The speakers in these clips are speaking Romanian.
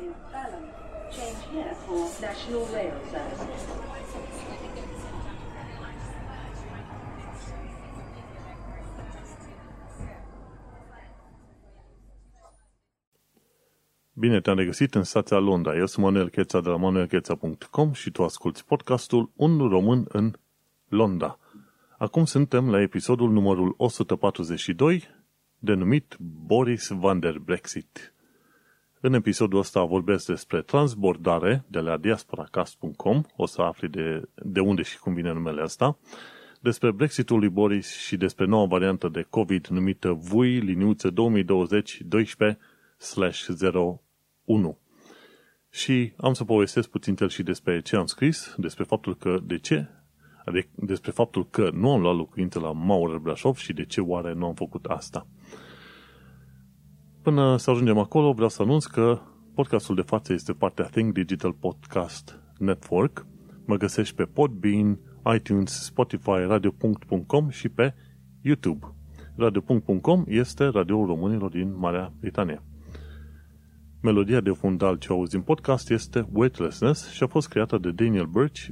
in Balham. Change here for National Rail Services. Bine te-am regăsit în stația Londra. Eu sunt Manuel Cheța de la manuelcheța.com și tu asculti podcastul Un român în Londra. Acum suntem la episodul numărul 142, denumit Boris van der Brexit. În episodul ăsta vorbesc despre transbordare de la diasporacast.com, o să afli de, de unde și cum vine numele ăsta, despre Brexitul lui Boris și despre noua variantă de COVID numită VUI liniuță 2020 12 01. Și am să povestesc puțin și despre ce am scris, despre faptul că de ce, adică despre faptul că nu am luat locuință la Maurer Brașov și de ce oare nu am făcut asta. Până să ajungem acolo, vreau să anunț că podcastul de față este partea Think Digital Podcast Network. Mă găsești pe Podbean, iTunes, Spotify, radio.com și pe YouTube. Radio.com este radioul românilor din Marea Britanie. Melodia de fundal ce auzi în podcast este Weightlessness și a fost creată de Daniel Birch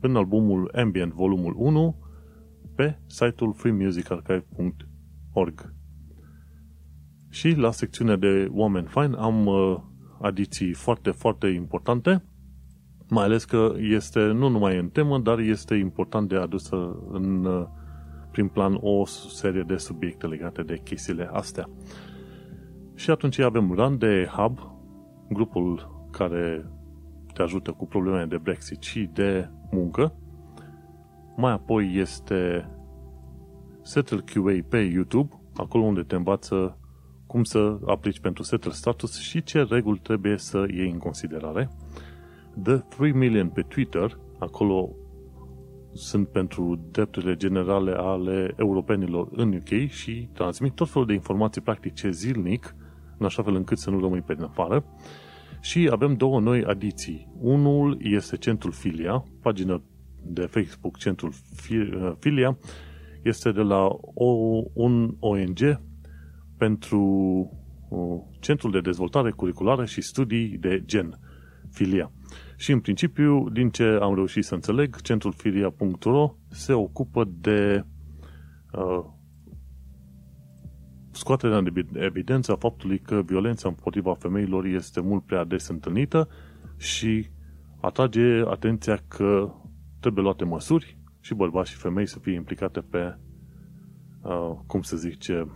în albumul Ambient volumul 1 pe site-ul freemusicarchive.org. Și la secțiunea de oameni fine am uh, adiții foarte, foarte importante, mai ales că este nu numai în temă, dar este important de adusă în uh, prin plan o serie de subiecte legate de chestiile astea. Și atunci avem Run de Hub, grupul care te ajută cu probleme de Brexit și de muncă. Mai apoi este Settle QA pe YouTube, acolo unde te învață cum să aplici pentru Settle Status și ce reguli trebuie să iei în considerare. The 3 Million pe Twitter, acolo sunt pentru drepturile generale ale europenilor în UK și transmit tot felul de informații practice zilnic, în așa fel încât să nu rămâi pe din afară. Și avem două noi adiții. Unul este Centrul Filia, pagina de Facebook Centrul Filia, este de la o, un ONG pentru Centrul de Dezvoltare Curriculară și Studii de Gen, Filia. Și în principiu, din ce am reușit să înțeleg, centrul filia.ro se ocupă de uh, scoaterea în evidență a faptului că violența împotriva femeilor este mult prea des întâlnită și atrage atenția că trebuie luate măsuri și bărbați și femei să fie implicate pe, uh, cum să zic ce,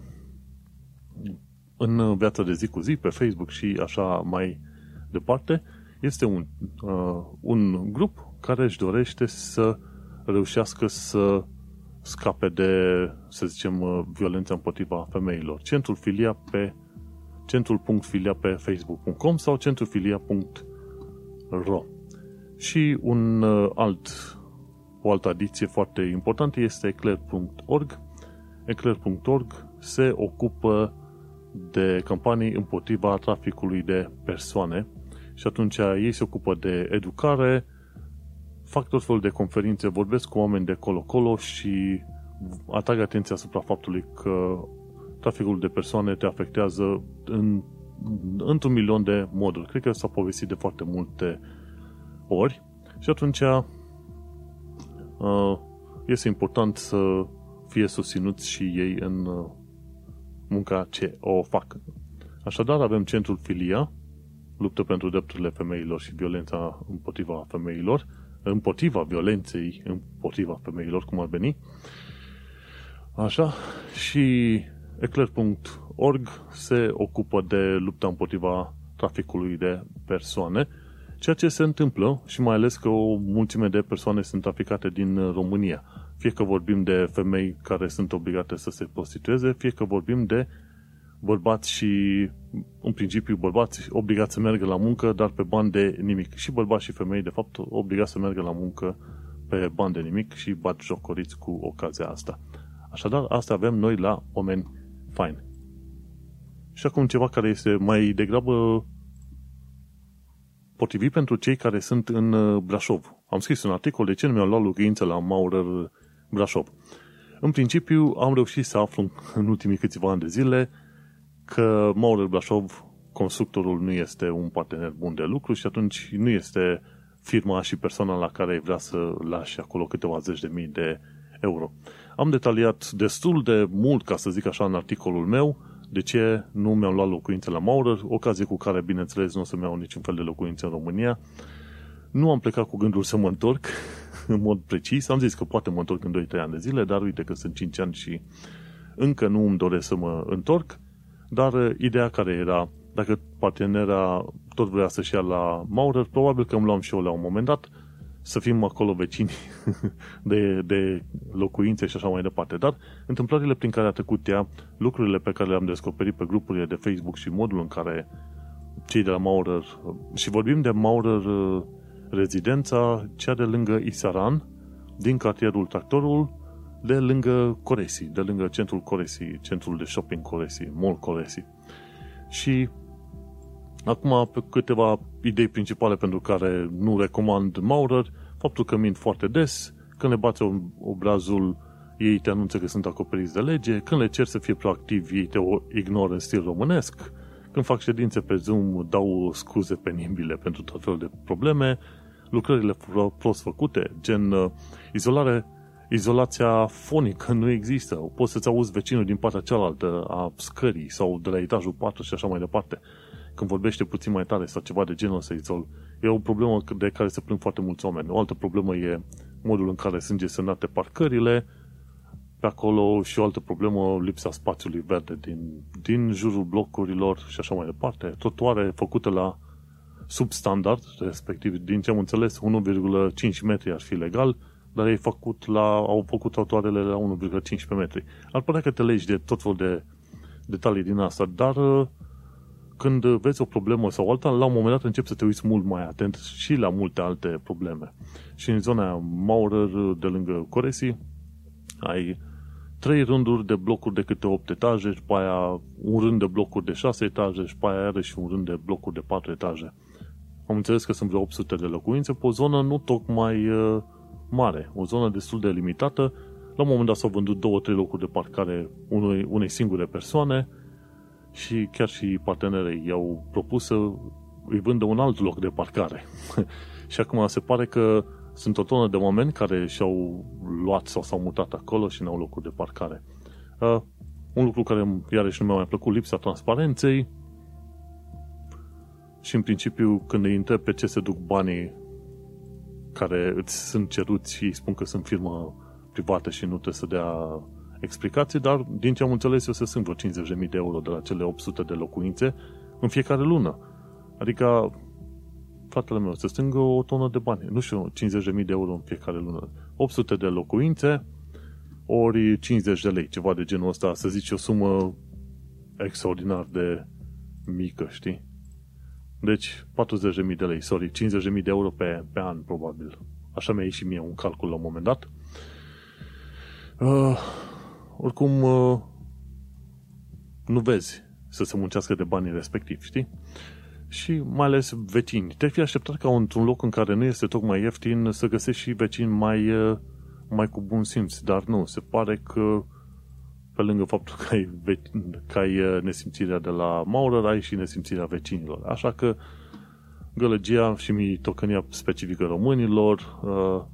în viața de zi cu zi, pe Facebook și așa mai departe, este un, uh, un grup care își dorește să reușească să scape de, să zicem, uh, violența împotriva femeilor. Centrul Filia pe centrul.filia pe facebook.com sau centrulfilia.ro Și un uh, alt, o altă adiție foarte importantă este eclair.org. Eclair.org se ocupă de campanii împotriva traficului de persoane și atunci ei se ocupă de educare, fac tot felul de conferințe, vorbesc cu oameni de colo-colo și atrag atenția asupra faptului că traficul de persoane te afectează în, într-un milion de moduri. Cred că s-a povestit de foarte multe ori și atunci uh, este important să fie susținuți și ei în uh, munca ce o fac. Așadar, avem centrul Filia, luptă pentru drepturile femeilor și violența împotriva femeilor, împotriva violenței împotriva femeilor, cum ar veni. Așa, și eclair.org se ocupă de lupta împotriva traficului de persoane, ceea ce se întâmplă și mai ales că o mulțime de persoane sunt traficate din România. Fie că vorbim de femei care sunt obligate să se prostitueze, fie că vorbim de bărbați și, în principiu, bărbați obligați să meargă la muncă, dar pe bani de nimic. Și bărbați și femei, de fapt, obligați să meargă la muncă pe bani de nimic și bat jocoriți cu ocazia asta. Așadar, asta avem noi la oameni fine. Și acum ceva care este mai degrabă potrivit pentru cei care sunt în uh, Brașov. Am scris un articol de ce nu mi-au luat locuință la Maurer Brașov. În principiu, am reușit să aflu în ultimii câțiva ani de zile că Maurer Brașov constructorul nu este un partener bun de lucru și atunci nu este firma și persoana la care vrea să lași acolo câteva zeci de mii de euro. Am detaliat destul de mult, ca să zic așa, în articolul meu, de ce nu mi-am luat locuințe la Maurer, ocazie cu care, bineînțeles, nu o să-mi iau niciun fel de locuințe în România. Nu am plecat cu gândul să mă întorc în mod precis. Am zis că poate mă întorc în 2-3 ani de zile, dar uite că sunt 5 ani și încă nu îmi doresc să mă întorc. Dar uh, ideea care era, dacă partenera tot vrea să-și ia la Maurer, probabil că îmi luam și eu la un moment dat, să fim acolo vecini de, de locuințe și așa mai departe. Dar întâmplările prin care a trecut ea, lucrurile pe care le-am descoperit pe grupurile de Facebook și modul în care cei de la Maurer, și vorbim de Maurer uh, rezidența, cea de lângă Isaran, din cartierul Tractorul, de lângă Coresi, de lângă centrul Coresi, centrul de shopping Coresi, Mall Coresi. Și acum pe câteva idei principale pentru care nu recomand Maurer, faptul că mint foarte des, când le bați obrazul, ei te anunță că sunt acoperiți de lege, când le cer să fie proactivi, ei te ignoră în stil românesc, când fac ședințe pe Zoom, dau scuze penibile pentru tot felul de probleme, lucrările prost făcute, gen uh, izolare, izolația fonică nu există. Poți să-ți auzi vecinul din partea cealaltă a scării sau de la etajul 4 și așa mai departe. Când vorbește puțin mai tare sau ceva de genul să izol. E o problemă de care se plâng foarte mulți oameni. O altă problemă e modul în care sunt gestionate parcările, pe acolo și o altă problemă, lipsa spațiului verde din, din jurul blocurilor și așa mai departe. Trotuare făcută la substandard, respectiv, din ce am înțeles, 1,5 metri ar fi legal, dar ei făcut la, au făcut trotuarele la 1,15 metri. Ar părea că te legi de tot felul de detalii din asta, dar uh, când vezi o problemă sau alta, la un moment dat începi să te uiți mult mai atent și la multe alte probleme. Și în zona Maurer, de lângă Coresi, ai trei rânduri de blocuri de câte 8 etaje, și pe aia un rând de blocuri de 6 etaje, și pe aia are și un rând de blocuri de 4 etaje. Am înțeles că sunt vreo 800 de locuințe pe o zonă nu tocmai uh, mare, o zonă destul de limitată. La un moment dat s-au vândut două, trei locuri de parcare unei, unei singure persoane și chiar și partenerii i-au propus să îi vândă un alt loc de parcare. și acum se pare că sunt o tonă de oameni care și-au luat sau s-au mutat acolo și n-au locuri de parcare. Uh, un lucru care iarăși nu mi-a mai plăcut, lipsa transparenței și în principiu când îi întreb pe ce se duc banii care îți sunt ceruți și spun că sunt firmă privată și nu trebuie să dea explicații, dar din ce am înțeles eu se sunt vreo 50.000 de euro de la cele 800 de locuințe în fiecare lună. Adică fratele meu, să strângă o tonă de bani. Nu știu, 50.000 de euro în fiecare lună. 800 de locuințe, ori 50 de lei, ceva de genul ăsta, să zici o sumă extraordinar de mică, știi? Deci, 40.000 de lei, sorry, 50.000 de euro pe, pe an, probabil. Așa mi-a ieșit mie un calcul la un moment dat. Uh, oricum, uh, nu vezi să se muncească de banii respectivi, știi? Și mai ales vecini. Te-ai fi așteptat ca într-un loc în care nu este tocmai ieftin să găsești și vecini mai, uh, mai cu bun simț, dar nu, se pare că pe lângă faptul că ai, că ai uh, nesimțirea de la Maurer, ai și nesimțirea vecinilor. Așa că gălăgia și mitocănia specifică românilor uh,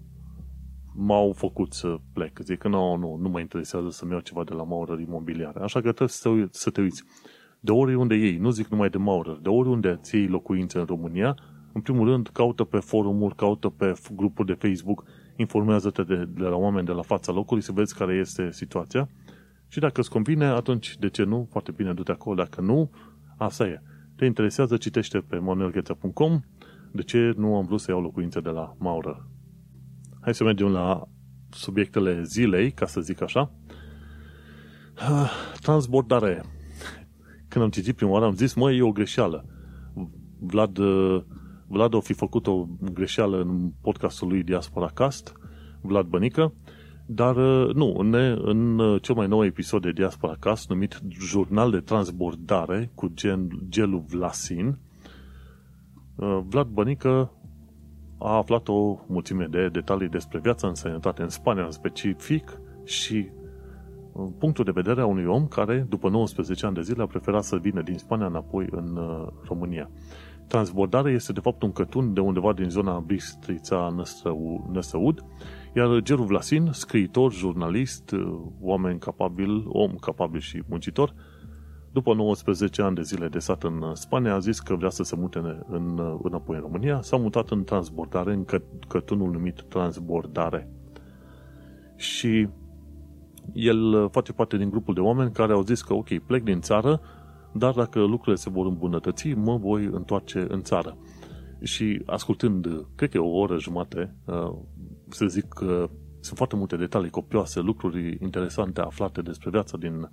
m-au făcut să plec. Zic că nu, nu, nu mă interesează să-mi iau ceva de la Maurer imobiliare. Așa că trebuie să, te, să te uiți. De oriunde ei, nu zic numai de Maurer, de oriunde ți iei locuințe în România, în primul rând, caută pe forumuri, caută pe grupuri de Facebook, informează-te de, de la oameni de la fața locului să vezi care este situația și dacă îți convine, atunci de ce nu? Foarte bine, du-te acolo. Dacă nu, asta e. Te interesează, citește pe manuelgheța.com de ce nu am vrut să iau locuințe de la Maurer. Hai să mergem la subiectele zilei, ca să zic așa. Transbordare. Când am citit prima oară, am zis, măi, e o greșeală. Vlad, Vlad a fi făcut o greșeală în podcastul lui Diaspora Cast, Vlad Bănică, dar uh, nu, în, în uh, cel mai nou episod de Diaspora Cast, numit Jurnal de Transbordare cu gen, Gelu Vlasin, uh, Vlad Bănică a aflat o mulțime de detalii despre viața în sănătate în Spania în specific și punctul de vedere a unui om care, după 19 ani de zile, a preferat să vină din Spania înapoi în uh, România. Transbordarea este, de fapt, un cătun de undeva din zona Bistrița Năsăud, iar Geru Vlasin, scriitor, jurnalist, uh, oameni capabil, om capabil și muncitor, după 19 ani de zile de sat în Spania, a zis că vrea să se mute în, înapoi în România, s-a mutat în transbordare, în cătunul numit transbordare. Și el face parte din grupul de oameni care au zis că ok, plec din țară, dar dacă lucrurile se vor îmbunătăți, mă voi întoarce în țară. Și ascultând, cred că o oră jumate, uh, să zic că sunt foarte multe detalii copioase, lucruri interesante aflate despre viața din,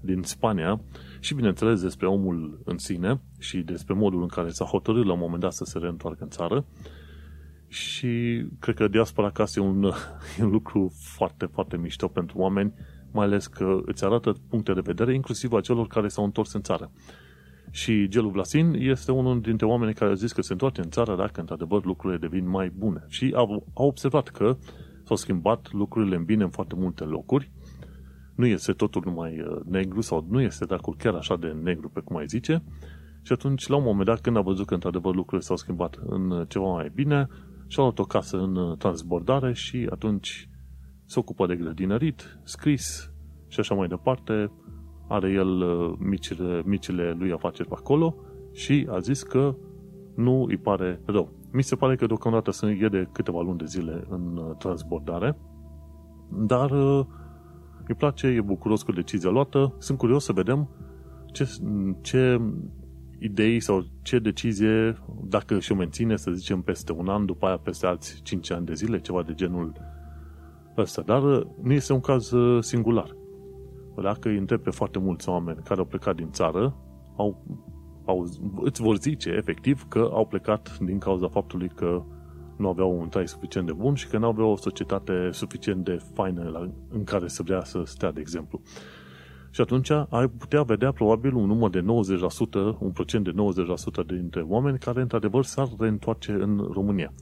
din Spania și, bineînțeles, despre omul în sine și despre modul în care s-a hotărât la un moment dat să se reîntoarcă în țară. Și cred că diaspora acasă e un, e un lucru foarte, foarte mișto pentru oameni, mai ales că îți arată puncte de vedere, inclusiv a celor care s-au întors în țară. Și Gelu Vlasin este unul dintre oamenii care au zis că se întoarce în țară dacă într-adevăr lucrurile devin mai bune. Și au, au observat că s-au schimbat lucrurile în bine în foarte multe locuri. Nu este totul numai uh, negru sau nu este dacă chiar așa de negru pe cum ai zice. Și atunci, la un moment dat, când a văzut că într-adevăr lucrurile s-au schimbat în ceva mai bine, și-a luat o casă în uh, transbordare și atunci se ocupă de grădinărit, scris și așa mai departe. Are el uh, micile, micile lui afaceri pe acolo și a zis că nu îi pare rău. Mi se pare că deocamdată sunt e de câteva luni de zile în uh, transbordare, dar îi place, e bucuros cu decizia luată. Sunt curios să vedem ce, ce idei sau ce decizie, dacă și-o menține, să zicem, peste un an, după aia peste alți 5 ani de zile, ceva de genul ăsta. Dar uh, nu este un caz uh, singular. Dacă îi întreb pe foarte mulți oameni care au plecat din țară, au, au, îți vor zice, efectiv, că au plecat din cauza faptului că nu aveau un trai suficient de bun și că nu aveau o societate suficient de faină la, în care să vrea să stea, de exemplu. Și atunci ai putea vedea probabil un număr de 90%, un procent de 90% dintre oameni care într-adevăr s-ar reîntoarce în România.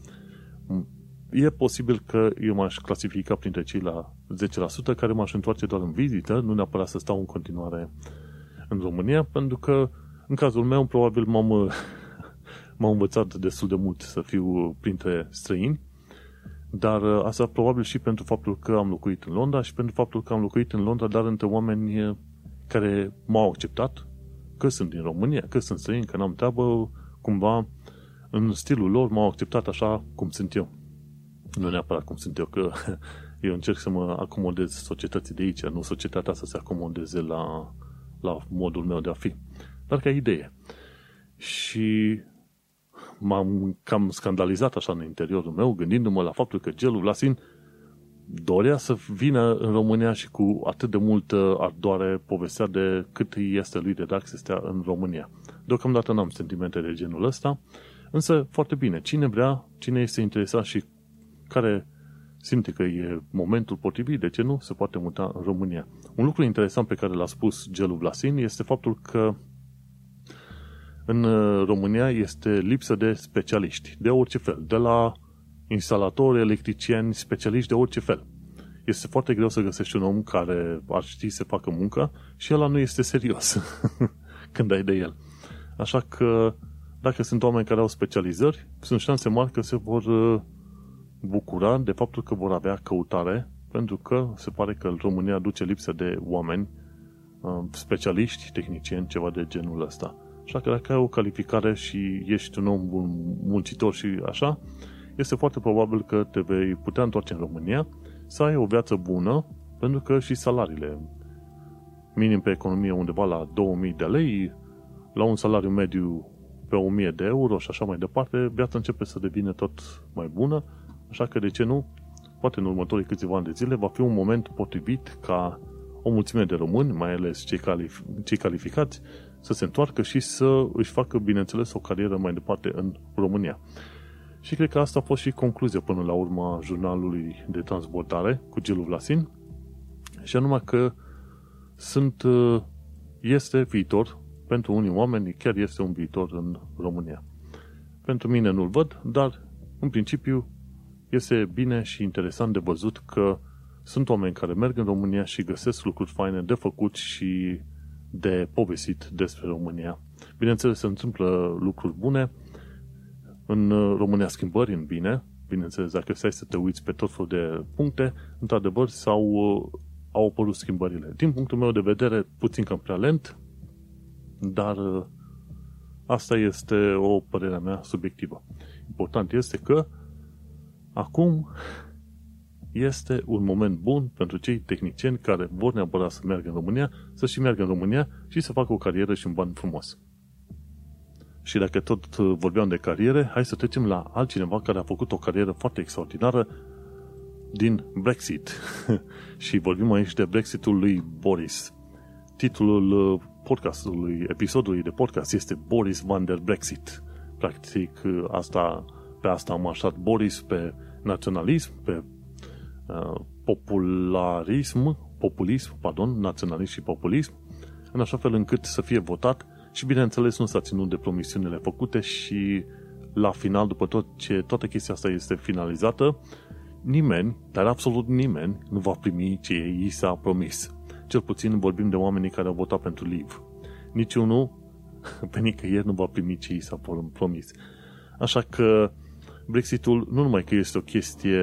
E posibil că eu m-aș clasifica printre cei la 10% care m-aș întoarce doar în vizită, nu neapărat să stau în continuare în România, pentru că în cazul meu probabil m-am, m-am învățat destul de mult să fiu printre străini dar uh, asta probabil și pentru faptul că am locuit în Londra și pentru faptul că am locuit în Londra, dar între oameni uh, care m-au acceptat, că sunt din România, că sunt străini, că n-am treabă, cumva în stilul lor m-au acceptat așa cum sunt eu. Nu neapărat cum sunt eu, că eu încerc să mă acomodez societății de aici, nu societatea să se acomodeze la, la modul meu de a fi. Dar ca idee. Și m-am cam scandalizat așa în interiorul meu, gândindu-mă la faptul că gelul Lasin dorea să vină în România și cu atât de multă ardoare povestea de cât este lui de drag să stea în România. Deocamdată n-am sentimente de genul ăsta, însă foarte bine. Cine vrea, cine este interesat și care simte că e momentul potrivit, de ce nu, se poate muta în România. Un lucru interesant pe care l-a spus Gelu Vlasin este faptul că în uh, România este lipsă de specialiști, de orice fel, de la instalatori, electricieni, specialiști de orice fel. Este foarte greu să găsești un om care ar ști să facă muncă și ăla nu este serios când ai de el. Așa că dacă sunt oameni care au specializări, sunt șanse mari că se vor uh, bucura de faptul că vor avea căutare, pentru că se pare că România duce lipsă de oameni uh, specialiști, tehnicieni, ceva de genul ăsta. Așa că dacă ai o calificare și ești un om bun, muncitor și așa, este foarte probabil că te vei putea întoarce în România să ai o viață bună, pentru că și salariile minim pe economie undeva la 2000 de lei, la un salariu mediu pe 1000 de euro și așa mai departe, viața începe să devină tot mai bună, așa că de ce nu? Poate în următorii câțiva ani de zile va fi un moment potrivit ca o mulțime de români, mai ales cei, calif- cei calificați, să se întoarcă și să își facă, bineînțeles, o carieră mai departe în România. Și cred că asta a fost și concluzia până la urma jurnalului de transportare cu Gelu Vlasin, și anume că sunt, este viitor pentru unii oameni, chiar este un viitor în România. Pentru mine nu-l văd, dar în principiu este bine și interesant de văzut că Sunt oameni care merg în România și găsesc lucruri faine de făcut și de povestit despre România. Bineînțeles, se întâmplă lucruri bune, în România schimbări în bine, bineînțeles, dacă stai să te uiți pe tot felul de puncte, într-adevăr, sau au apărut schimbările. Din punctul meu de vedere, puțin cam prea lent, dar asta este o părere mea subiectivă. Important este că acum este un moment bun pentru cei tehnicieni care vor neapărat să meargă în România, să și meargă în România și să facă o carieră și un ban frumos. Și dacă tot vorbeam de cariere, hai să trecem la altcineva care a făcut o carieră foarte extraordinară din Brexit. și vorbim aici de Brexitul lui Boris. Titlul podcastului, episodului de podcast este Boris van der Brexit. Practic, asta, pe asta am așat Boris pe naționalism, pe uh, popularism, populism, pardon, naționalism și populism, în așa fel încât să fie votat și bineînțeles nu s-a ținut de promisiunile făcute și la final, după tot ce toată chestia asta este finalizată, nimeni, dar absolut nimeni, nu va primi ce i s-a promis. Cel puțin vorbim de oamenii care au votat pentru Liv. Niciunul pe nicăieri nu va primi ce i s-a promis. Așa că Brexitul nu numai că este o chestie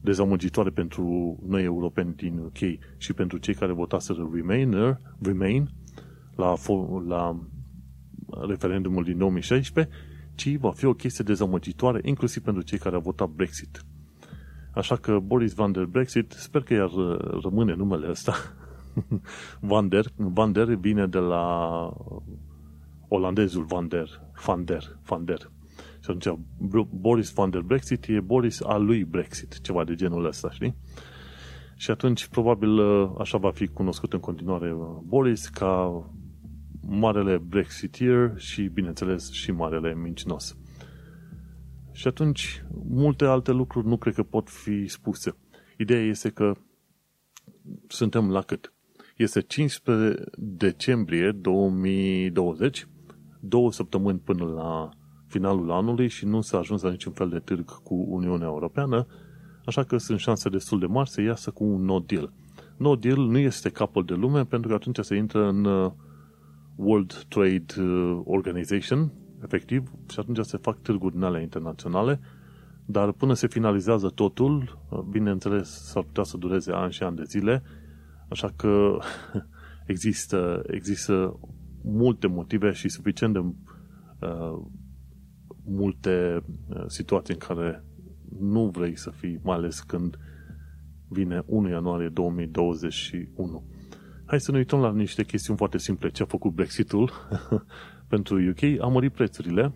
dezamăgitoare pentru noi europeni din UK și pentru cei care votaseră Remainer, Remain la, la referendumul din 2016, ci va fi o chestie dezamăgitoare inclusiv pentru cei care au votat Brexit. Așa că Boris Van der Brexit, sper că iar rămâne numele ăsta. Van der, Van der vine de la olandezul Van der, Van der, Van der. Și atunci Boris Van der Brexit e Boris al lui Brexit, ceva de genul ăsta, știi? Și atunci probabil așa va fi cunoscut în continuare Boris ca marele Brexiteer și, bineînțeles, și marele mincinos. Și atunci, multe alte lucruri nu cred că pot fi spuse. Ideea este că suntem la cât? Este 15 decembrie 2020, două săptămâni până la finalul anului și nu s-a ajuns la niciun fel de târg cu Uniunea Europeană, așa că sunt șanse destul de mari să iasă cu un no deal. No deal nu este capul de lume pentru că atunci se intră în uh, World Trade uh, Organization, efectiv, și atunci se fac târguri din alea internaționale, dar până se finalizează totul, bineînțeles, s-ar putea să dureze ani și ani de zile, așa că există, există multe motive și suficient de uh, multe uh, situații în care nu vrei să fii, mai ales când vine 1 ianuarie 2021. Hai să ne uităm la niște chestiuni foarte simple. Ce a făcut Brexitul pentru UK? A mărit prețurile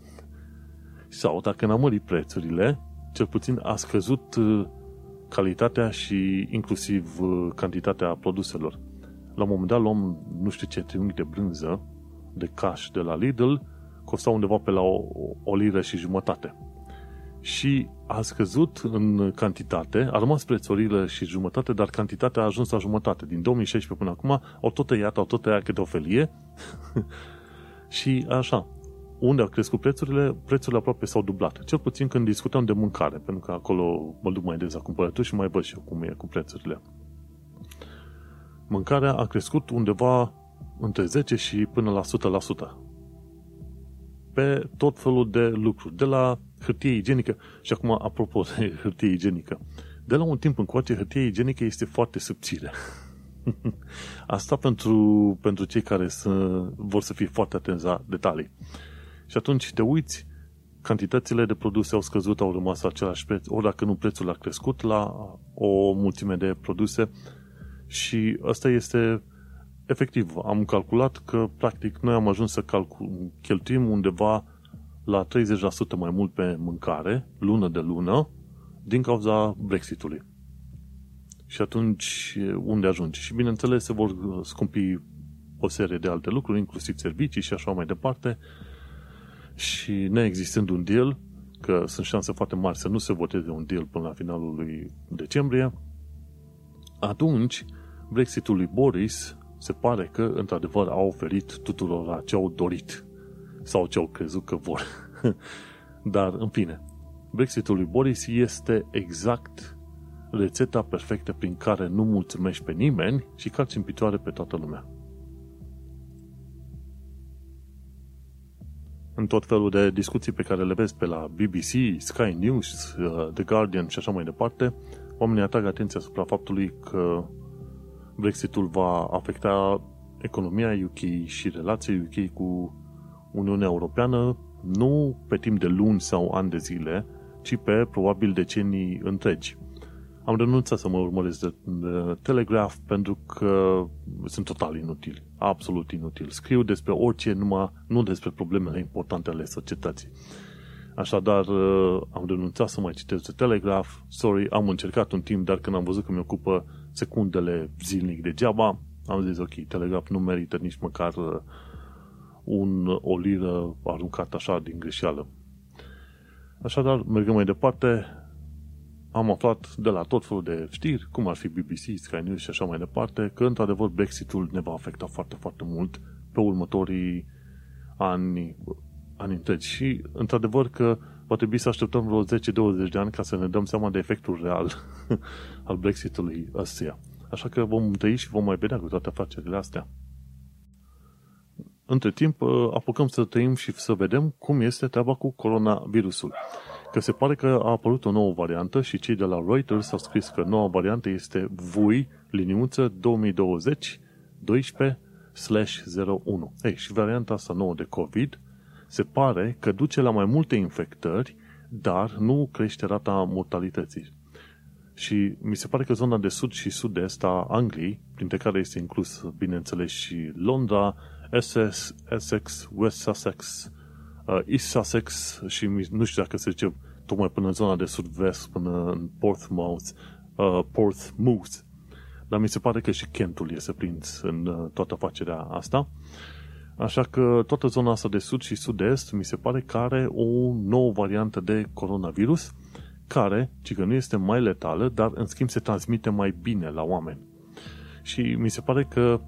sau dacă n-a mărit prețurile, cel puțin a scăzut uh, calitatea și inclusiv uh, cantitatea produselor. La un moment dat luăm nu știu ce triunghi de brânză de cash de la Lidl, costa undeva pe la o, o liră și jumătate. Și a scăzut în cantitate, a rămas preț o liră și jumătate, dar cantitatea a ajuns la jumătate. Din 2016 până acum au tot tăiat, au tot tăiat câte o felie și așa unde au crescut prețurile, prețurile aproape s-au dublat. Cel puțin când discutăm de mâncare, pentru că acolo mă duc mai des la cumpărături și mai văd și eu cum e cu prețurile. Mâncarea a crescut undeva între 10 și până la 100% pe tot felul de lucruri, de la hârtie igienică și acum apropo de hârtie igienică, de la un timp încoace hârtie igienică este foarte subțire. Asta pentru, pentru cei care să, vor să fie foarte atenți la detalii. Și atunci te uiți, cantitățile de produse au scăzut, au rămas același preț, ori dacă nu prețul a crescut la o mulțime de produse și asta este efectiv, am calculat că practic noi am ajuns să calcul, cheltuim undeva la 30% mai mult pe mâncare, lună de lună, din cauza Brexitului. Și atunci, unde ajungi? Și bineînțeles, se vor scumpi o serie de alte lucruri, inclusiv servicii și așa mai departe, și neexistând un deal, că sunt șanse foarte mari să nu se voteze un deal până la finalul lui decembrie, atunci Brexitul lui Boris se pare că într-adevăr a oferit tuturor ce au dorit sau ce au crezut că vor. Dar, în fine, Brexitul lui Boris este exact rețeta perfectă prin care nu mulțumești pe nimeni și calci în picioare pe toată lumea. În tot felul de discuții pe care le vezi pe la BBC, Sky News, uh, The Guardian și așa mai departe, oamenii atrag atenția asupra faptului că Brexitul va afecta economia UK și relația UK cu Uniunea Europeană nu pe timp de luni sau ani de zile, ci pe probabil decenii întregi. Am renunțat să mă urmăresc de, de Telegraph pentru că sunt total inutil, absolut inutil. Scriu despre orice, numai nu despre problemele importante ale societății. Așadar, uh, am renunțat să mai citesc de Telegraph. Sorry, am încercat un timp, dar când am văzut că mi ocupă secundele zilnic degeaba, am zis, ok, Telegraph nu merită nici măcar uh, un, o liră aruncată așa din greșeală. Așadar, mergând mai departe, am aflat de la tot felul de știri, cum ar fi BBC, Sky News și așa mai departe, că într-adevăr Brexitul ne va afecta foarte, foarte mult pe următorii ani, ani întregi. Și într-adevăr că va trebui să așteptăm vreo 10-20 de ani ca să ne dăm seama de efectul real al Brexitului ăstuia. Așa că vom trăi și vom mai vedea cu toate afacerile astea. Între timp, ă, apucăm să trăim și să vedem cum este treaba cu coronavirusul. Că se pare că a apărut o nouă variantă și cei de la Reuters au scris că noua variantă este VUI, liniuță 2020 12 01. Ei, și varianta asta nouă de COVID se pare că duce la mai multe infectări, dar nu crește rata mortalității. Și mi se pare că zona de sud și sud-est a Angliei, printre care este inclus, bineînțeles, și Londra, Essex, Essex West Sussex, uh, East Sussex și nu știu dacă se zice tocmai până în zona de sud-vest, până în Portsmouth, uh, Portsmouth. Dar mi se pare că și Kentul este prins în uh, toată afacerea asta. Așa că toată zona asta de sud și sud-est mi se pare că are o nouă variantă de coronavirus care, ci că nu este mai letală, dar în schimb se transmite mai bine la oameni. Și mi se pare că,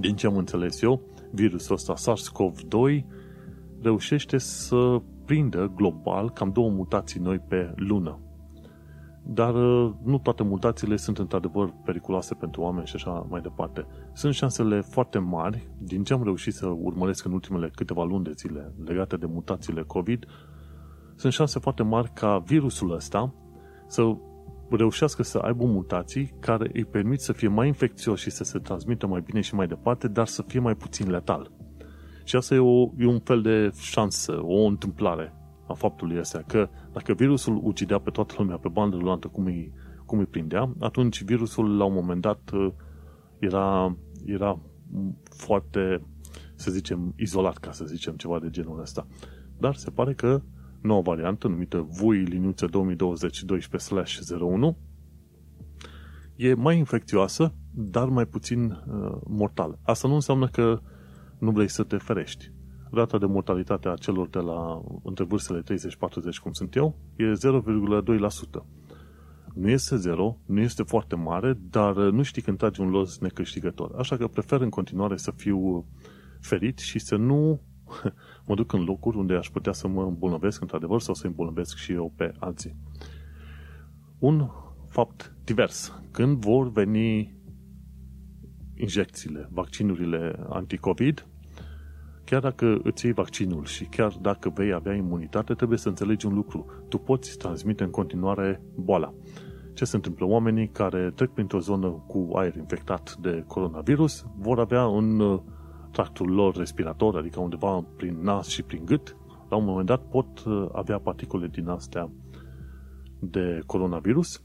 din ce am înțeles eu, virusul ăsta SARS-CoV-2 reușește să prindă global cam două mutații noi pe lună. Dar uh, nu toate mutațiile sunt într-adevăr periculoase pentru oameni și așa mai departe. Sunt șansele foarte mari, din ce am reușit să urmăresc în ultimele câteva luni de zile legate de mutațiile COVID, sunt șanse foarte mari ca virusul ăsta să reușească să aibă mutații care îi permit să fie mai infecțios și să se transmită mai bine și mai departe, dar să fie mai puțin letal. Și asta e, o, e un fel de șansă, o întâmplare a faptului ăsta, că dacă virusul ucidea pe toată lumea pe bandă rulantă cum îi, cum îi prindea, atunci virusul la un moment dat era, era foarte, să zicem, izolat, ca să zicem ceva de genul ăsta. Dar se pare că noua variantă, numită VUI liniuță 2020-12/01, e mai infecțioasă, dar mai puțin uh, mortală. Asta nu înseamnă că nu vrei să te ferești. Rata de mortalitate a celor de la între vârstele 30-40, cum sunt eu, e 0,2%. Nu este zero, nu este foarte mare, dar nu știi când tragi un los necâștigător. Așa că prefer în continuare să fiu ferit și să nu mă duc în locuri unde aș putea să mă îmbolnăvesc într-adevăr sau să îmbolnăvesc și eu pe alții. Un fapt divers. Când vor veni injecțiile, vaccinurile anticovid, chiar dacă îți iei vaccinul și chiar dacă vei avea imunitate, trebuie să înțelegi un lucru. Tu poți transmite în continuare boala. Ce se întâmplă? Oamenii care trec printr-o zonă cu aer infectat de coronavirus vor avea în uh, tractul lor respirator, adică undeva prin nas și prin gât, la un moment dat pot uh, avea particule din astea de coronavirus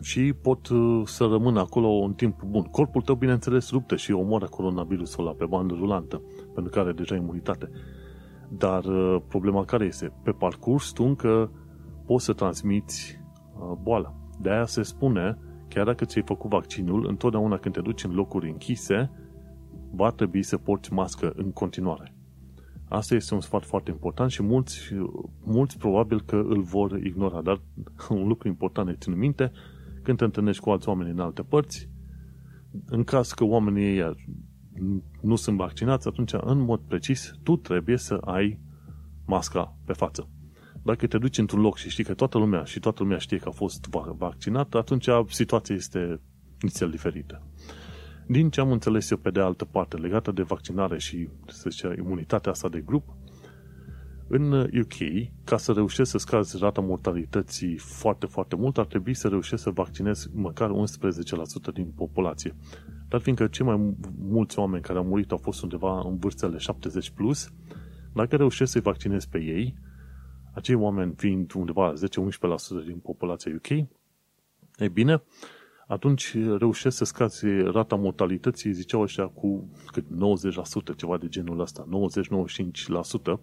și pot uh, să rămână acolo un timp bun. Corpul tău, bineînțeles, luptă și omoară coronavirusul ăla pe bandă rulantă, pentru că are deja imunitate. Dar uh, problema care este? Pe parcurs tu încă poți să transmiți uh, boala. De aia se spune, chiar dacă ți-ai făcut vaccinul, întotdeauna când te duci în locuri închise, va trebui să porți mască în continuare. Asta este un sfat foarte important și mulți, mulți probabil că îl vor ignora, dar un lucru important de ținut minte, când te întâlnești cu alți oameni în alte părți, în caz că oamenii ei nu sunt vaccinați, atunci, în mod precis, tu trebuie să ai masca pe față. Dacă te duci într-un loc și știi că toată lumea și toată lumea știe că a fost vaccinat, atunci situația este nițel diferită. Din ce am înțeles eu pe de altă parte, legată de vaccinare și, să zice, imunitatea asta de grup, în UK, ca să reușești să scazi rata mortalității foarte, foarte mult, ar trebui să reușești să vaccinezi măcar 11% din populație. Dar fiindcă cei mai mulți oameni care au murit au fost undeva în vârstele 70+, plus, dacă reușești să-i vaccinezi pe ei, acei oameni fiind undeva 10-11% din populația UK, e bine, atunci reușești să scazi rata mortalității, ziceau ăștia, cu cât 90%, ceva de genul ăsta, 90-95%,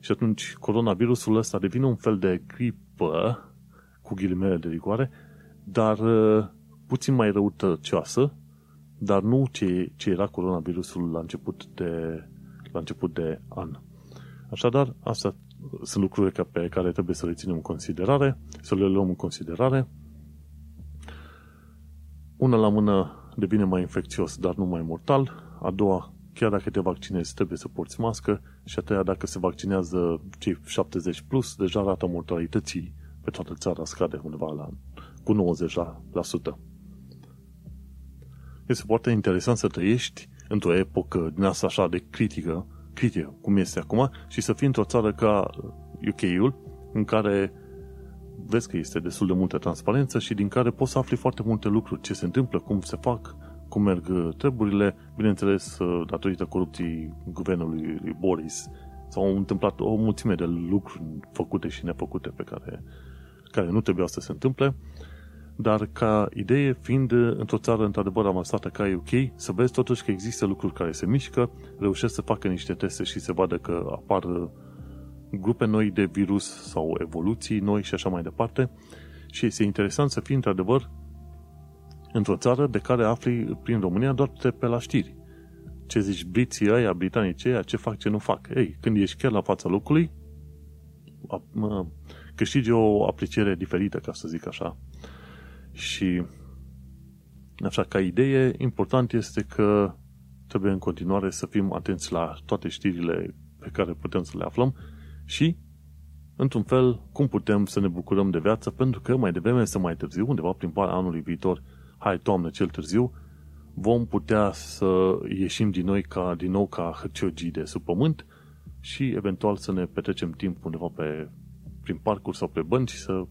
și atunci coronavirusul ăsta devine un fel de gripă, cu ghilimele de rigoare, dar uh, puțin mai răutăcioasă, dar nu ce, ce era coronavirusul la început de, la început de an. Așadar, astea sunt lucruri pe care trebuie să le ținem în considerare, să le luăm în considerare. Una la mână devine mai infecțios, dar nu mai mortal. A doua, chiar dacă te vaccinezi, trebuie să porți mască. Și a treia, dacă se vaccinează cei 70 plus, deja rata mortalității pe toată țara scade undeva la, cu 90%. Este foarte interesant să trăiești într-o epocă din asta așa de critică, critică, cum este acum, și să fii într-o țară ca UK-ul, în care vezi că este destul de multă transparență și din care poți să afli foarte multe lucruri, ce se întâmplă, cum se fac, cum merg treburile, bineînțeles, datorită corupției guvernului lui Boris, s-au întâmplat o mulțime de lucruri făcute și nefăcute pe care, care nu trebuiau să se întâmple, dar ca idee, fiind într-o țară într-adevăr avansată ca UK, să vezi totuși că există lucruri care se mișcă, reușesc să facă niște teste și se vadă că apar grupe noi de virus sau evoluții noi și așa mai departe. Și este interesant să fii într-adevăr într-o țară de care afli prin România doar de pe la știri. Ce zici briții ăia, britanici ăia, ce fac, ce nu fac. Ei, când ești chiar la fața locului, câștigi o apreciere diferită, ca să zic așa. Și așa, ca idee, important este că trebuie în continuare să fim atenți la toate știrile pe care putem să le aflăm și, într-un fel, cum putem să ne bucurăm de viață, pentru că mai devreme să mai târziu, undeva prin vara anului viitor, hai toamnă cel târziu, vom putea să ieșim din noi ca, din nou ca hârciogii de sub pământ și eventual să ne petrecem timp undeva pe, prin parcuri sau pe bănci și să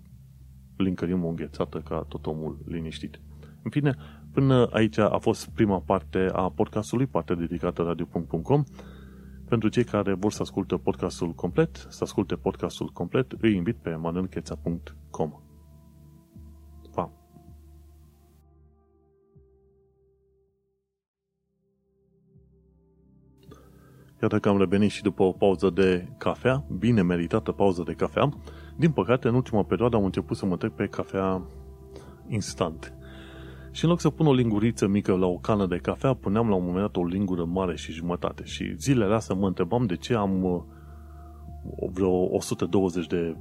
linkărim o înghețată ca tot omul liniștit. În fine, până aici a fost prima parte a podcastului, partea dedicată radio.com. Pentru cei care vor să asculte podcastul complet, să asculte podcastul complet, îi invit pe manelcheța.com. Pa! Iată că am revenit și după o pauză de cafea, bine meritată pauză de cafea. Din păcate, în ultima perioadă am început să mă trec pe cafea instant. Și în loc să pun o linguriță mică la o cană de cafea, puneam la un moment dat o lingură mare și jumătate. Și zilele astea mă întrebam de ce am uh, vreo 120 de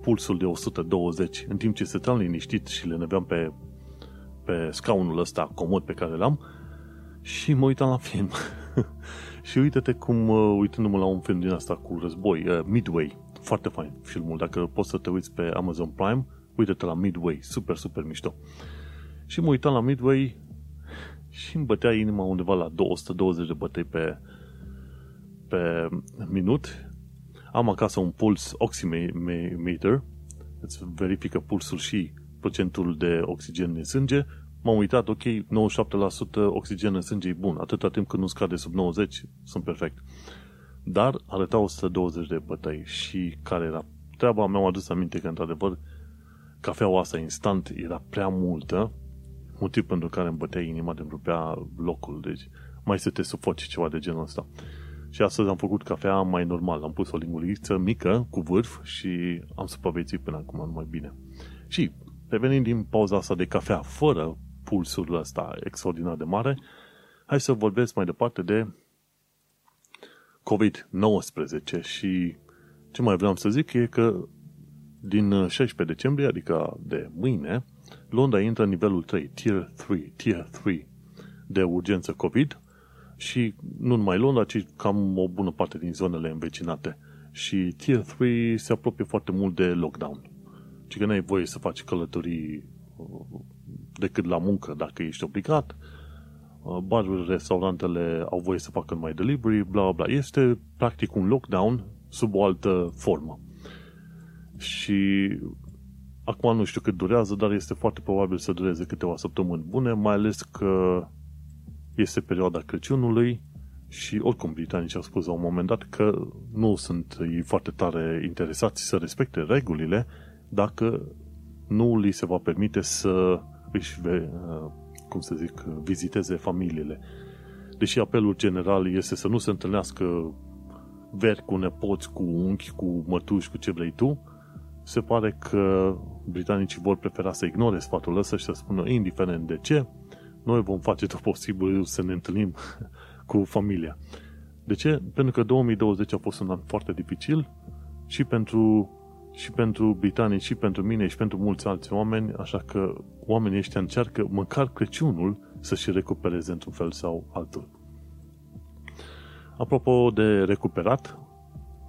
pulsul de 120, în timp ce stăteam liniștit și le neveam pe, pe scaunul ăsta comod pe care l-am și mă uitam la film. și uite-te cum, uh, uitându-mă la un film din asta cu război, uh, Midway, foarte fain filmul, dacă poți să te uiți pe Amazon Prime, uite-te la Midway, super, super mișto. Și mă uitam la Midway și îmi bătea inima undeva la 220 de bătăi pe, pe minut. Am acasă un puls oximeter, îți verifică pulsul și procentul de oxigen în sânge. M-am uitat, ok, 97% oxigen în sânge e bun. Atâta timp când nu scade sub 90, sunt perfect. Dar arăta 120 de bătăi și care era treaba, mi-am adus aminte că, într-adevăr, cafeaua asta instant era prea multă motiv pentru care îmi bătea inima de rupea locul, deci mai să te sufoci ceva de genul ăsta. Și astăzi am făcut cafea mai normal, am pus o linguriță mică cu vârf și am supraviețuit până acum numai bine. Și revenind din pauza asta de cafea fără pulsul ăsta extraordinar de mare, hai să vorbesc mai departe de COVID-19 și ce mai vreau să zic e că din 16 decembrie, adică de mâine, Londra intră în nivelul 3, Tier 3, Tier 3 de urgență COVID și nu numai Londra, ci cam o bună parte din zonele învecinate. și Tier 3 se apropie foarte mult de lockdown. Ci că nu ai voie să faci călătorii uh, decât la muncă dacă ești obligat, uh, barurile, restaurantele au voie să facă numai delivery, bla bla. Este practic un lockdown sub o altă formă. Și acum nu știu cât durează, dar este foarte probabil să dureze câteva săptămâni bune, mai ales că este perioada Crăciunului și oricum britanicii au spus la un moment dat că nu sunt ei foarte tare interesați să respecte regulile dacă nu li se va permite să își, cum să zic, viziteze familiile. Deși apelul general este să nu se întâlnească veri cu nepoți, cu unchi, cu mătuși, cu ce vrei tu, se pare că britanicii vor prefera să ignore sfatul ăsta și să spună, indiferent de ce, noi vom face tot posibil să ne întâlnim cu familia. De ce? Pentru că 2020 a fost un an foarte dificil și pentru, și pentru britanici, și pentru mine, și pentru mulți alți oameni, așa că oamenii ăștia încearcă măcar Crăciunul să-și recupereze într-un fel sau altul. Apropo de recuperat,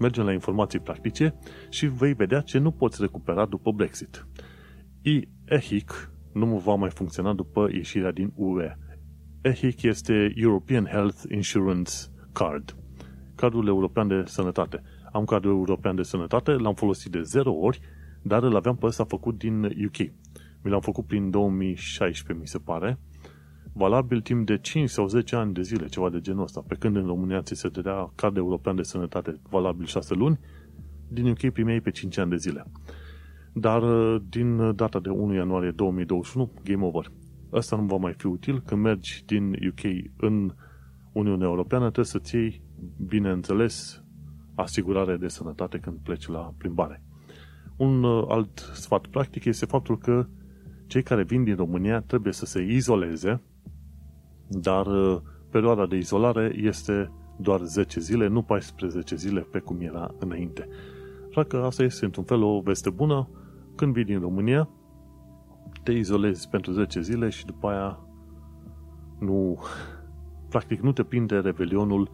mergem la informații practice și vei vedea ce nu poți recupera după Brexit. EHIC nu va mai funcționa după ieșirea din UE. EHIC este European Health Insurance Card, cardul european de sănătate. Am cardul european de sănătate, l-am folosit de 0 ori, dar îl aveam pe ăsta făcut din UK. Mi l-am făcut prin 2016, mi se pare, valabil timp de 5 sau 10 ani de zile, ceva de genul ăsta. Pe când în România ți se dădea card european de sănătate valabil 6 luni, din UK primeai pe 5 ani de zile. Dar uh, din data de 1 ianuarie 2021, game over. Asta nu va mai fi util. Când mergi din UK în Uniunea Europeană, trebuie să-ți iei, bineînțeles, asigurare de sănătate când pleci la plimbare. Un uh, alt sfat practic este faptul că cei care vin din România trebuie să se izoleze, dar uh, perioada de izolare este doar 10 zile, nu 14 zile pe cum era înainte. Așa că asta este într-un fel o veste bună. Când vii din România, te izolezi pentru 10 zile și după aia nu, practic nu te prinde revelionul,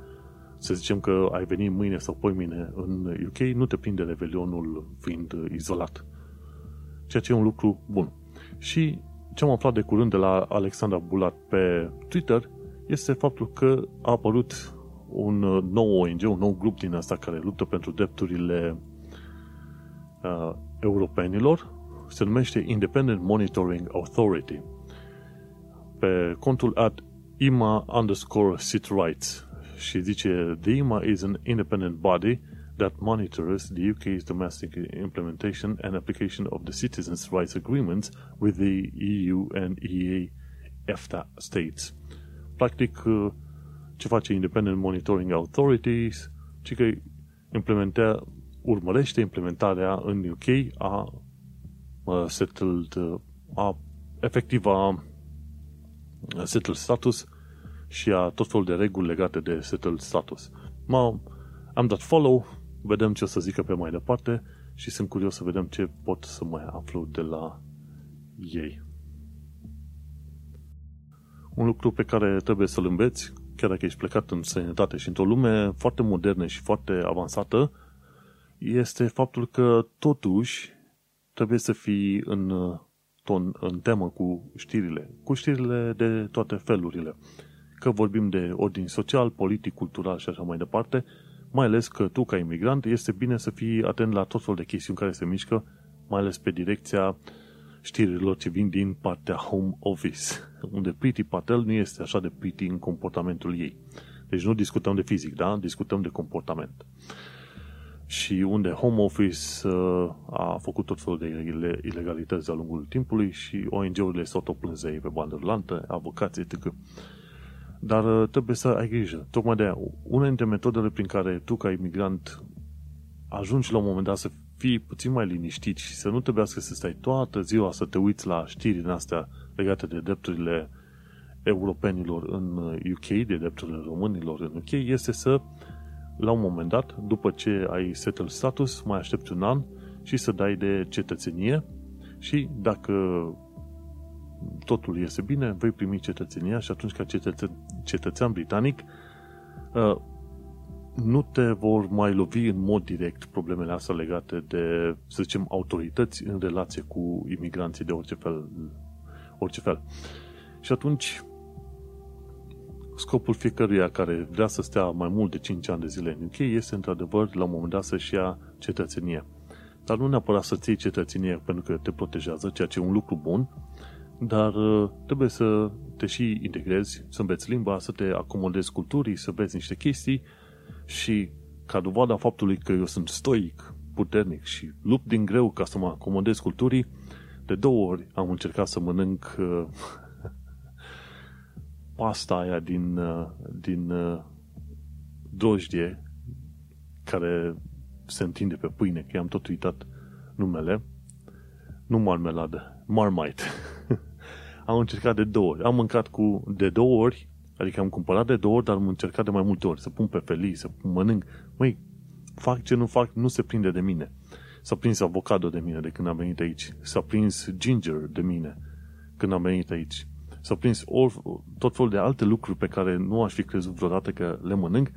să zicem că ai venit mâine sau poi mâine în UK, nu te prinde revelionul fiind izolat. Ceea ce e un lucru bun. Și ce am aflat de curând de la Alexandra Bulat pe Twitter este faptul că a apărut un nou ONG, un nou grup din asta care luptă pentru drepturile uh, europenilor, se numește Independent Monitoring Authority. Pe contul at IMA underscore sit rights și zice The IMA is an independent body that monitors the UK's domestic implementation and application of the citizens' rights agreements with the EU and EA EFTA states. Practic, uh, ce face Independent Monitoring Authorities, ci că implementea, urmărește implementarea în UK a uh, settled, uh, a efectiva settled status și a tot felul de reguli legate de settled status. M- am dat follow, vedem ce o să zică pe mai departe și sunt curios să vedem ce pot să mai aflu de la ei. Un lucru pe care trebuie să-l înveți, chiar dacă ești plecat în sănătate și într-o lume foarte modernă și foarte avansată, este faptul că totuși trebuie să fii în, ton, în temă cu știrile, cu știrile de toate felurile. Că vorbim de ordin social, politic, cultural și așa mai departe, mai ales că tu, ca imigrant, este bine să fii atent la tot felul de chestiuni care se mișcă, mai ales pe direcția știrilor ce vin din partea home office, unde Pretty Patel nu este așa de pretty în comportamentul ei. Deci nu discutăm de fizic, da? Discutăm de comportament. Și unde home office uh, a făcut tot felul de ilegalități de-a lungul timpului și ONG-urile s-au tot plâns de ei pe bandă rulantă, avocații, etc. Dar uh, trebuie să ai grijă. Tocmai de aia, una dintre metodele prin care tu, ca imigrant, ajungi la un moment dat să fii puțin mai liniștit și să nu trebuiască să stai toată ziua să te uiți la știri din astea legate de drepturile europenilor în UK, uh, de drepturile românilor în UK, este să, la un moment dat, după ce ai settled status, mai aștepți un an și să dai de cetățenie și dacă totul iese bine, vei primi cetățenia și atunci ca cetățean, cetățean britanic uh, nu te vor mai lovi în mod direct problemele astea legate de, să zicem, autorități în relație cu imigranții de orice fel. Orice fel. Și atunci, scopul fiecăruia care vrea să stea mai mult de 5 ani de zile în UK este, într-adevăr, la un moment dat să-și ia cetățenie. Dar nu neapărat să-ți iei cetățenie pentru că te protejează, ceea ce e un lucru bun, dar uh, trebuie să te și integrezi, să înveți limba, să te acomodezi culturii, să vezi niște chestii și ca dovada faptului că eu sunt stoic, puternic și lupt din greu ca să mă acomodez culturii, de două ori am încercat să mănânc uh, pasta aia din, uh, din uh, drojdie care se întinde pe pâine, că i-am tot uitat numele, nu marmeladă, marmite. am încercat de două ori. Am mâncat cu de două ori, adică am cumpărat de două ori, dar am încercat de mai multe ori, să pun pe felii, să mănânc. Măi, fac ce nu fac, nu se prinde de mine. S-a prins avocado de mine de când am venit aici. S-a prins ginger de mine când am venit aici. S-a prins all, tot felul de alte lucruri pe care nu aș fi crezut vreodată că le mănânc,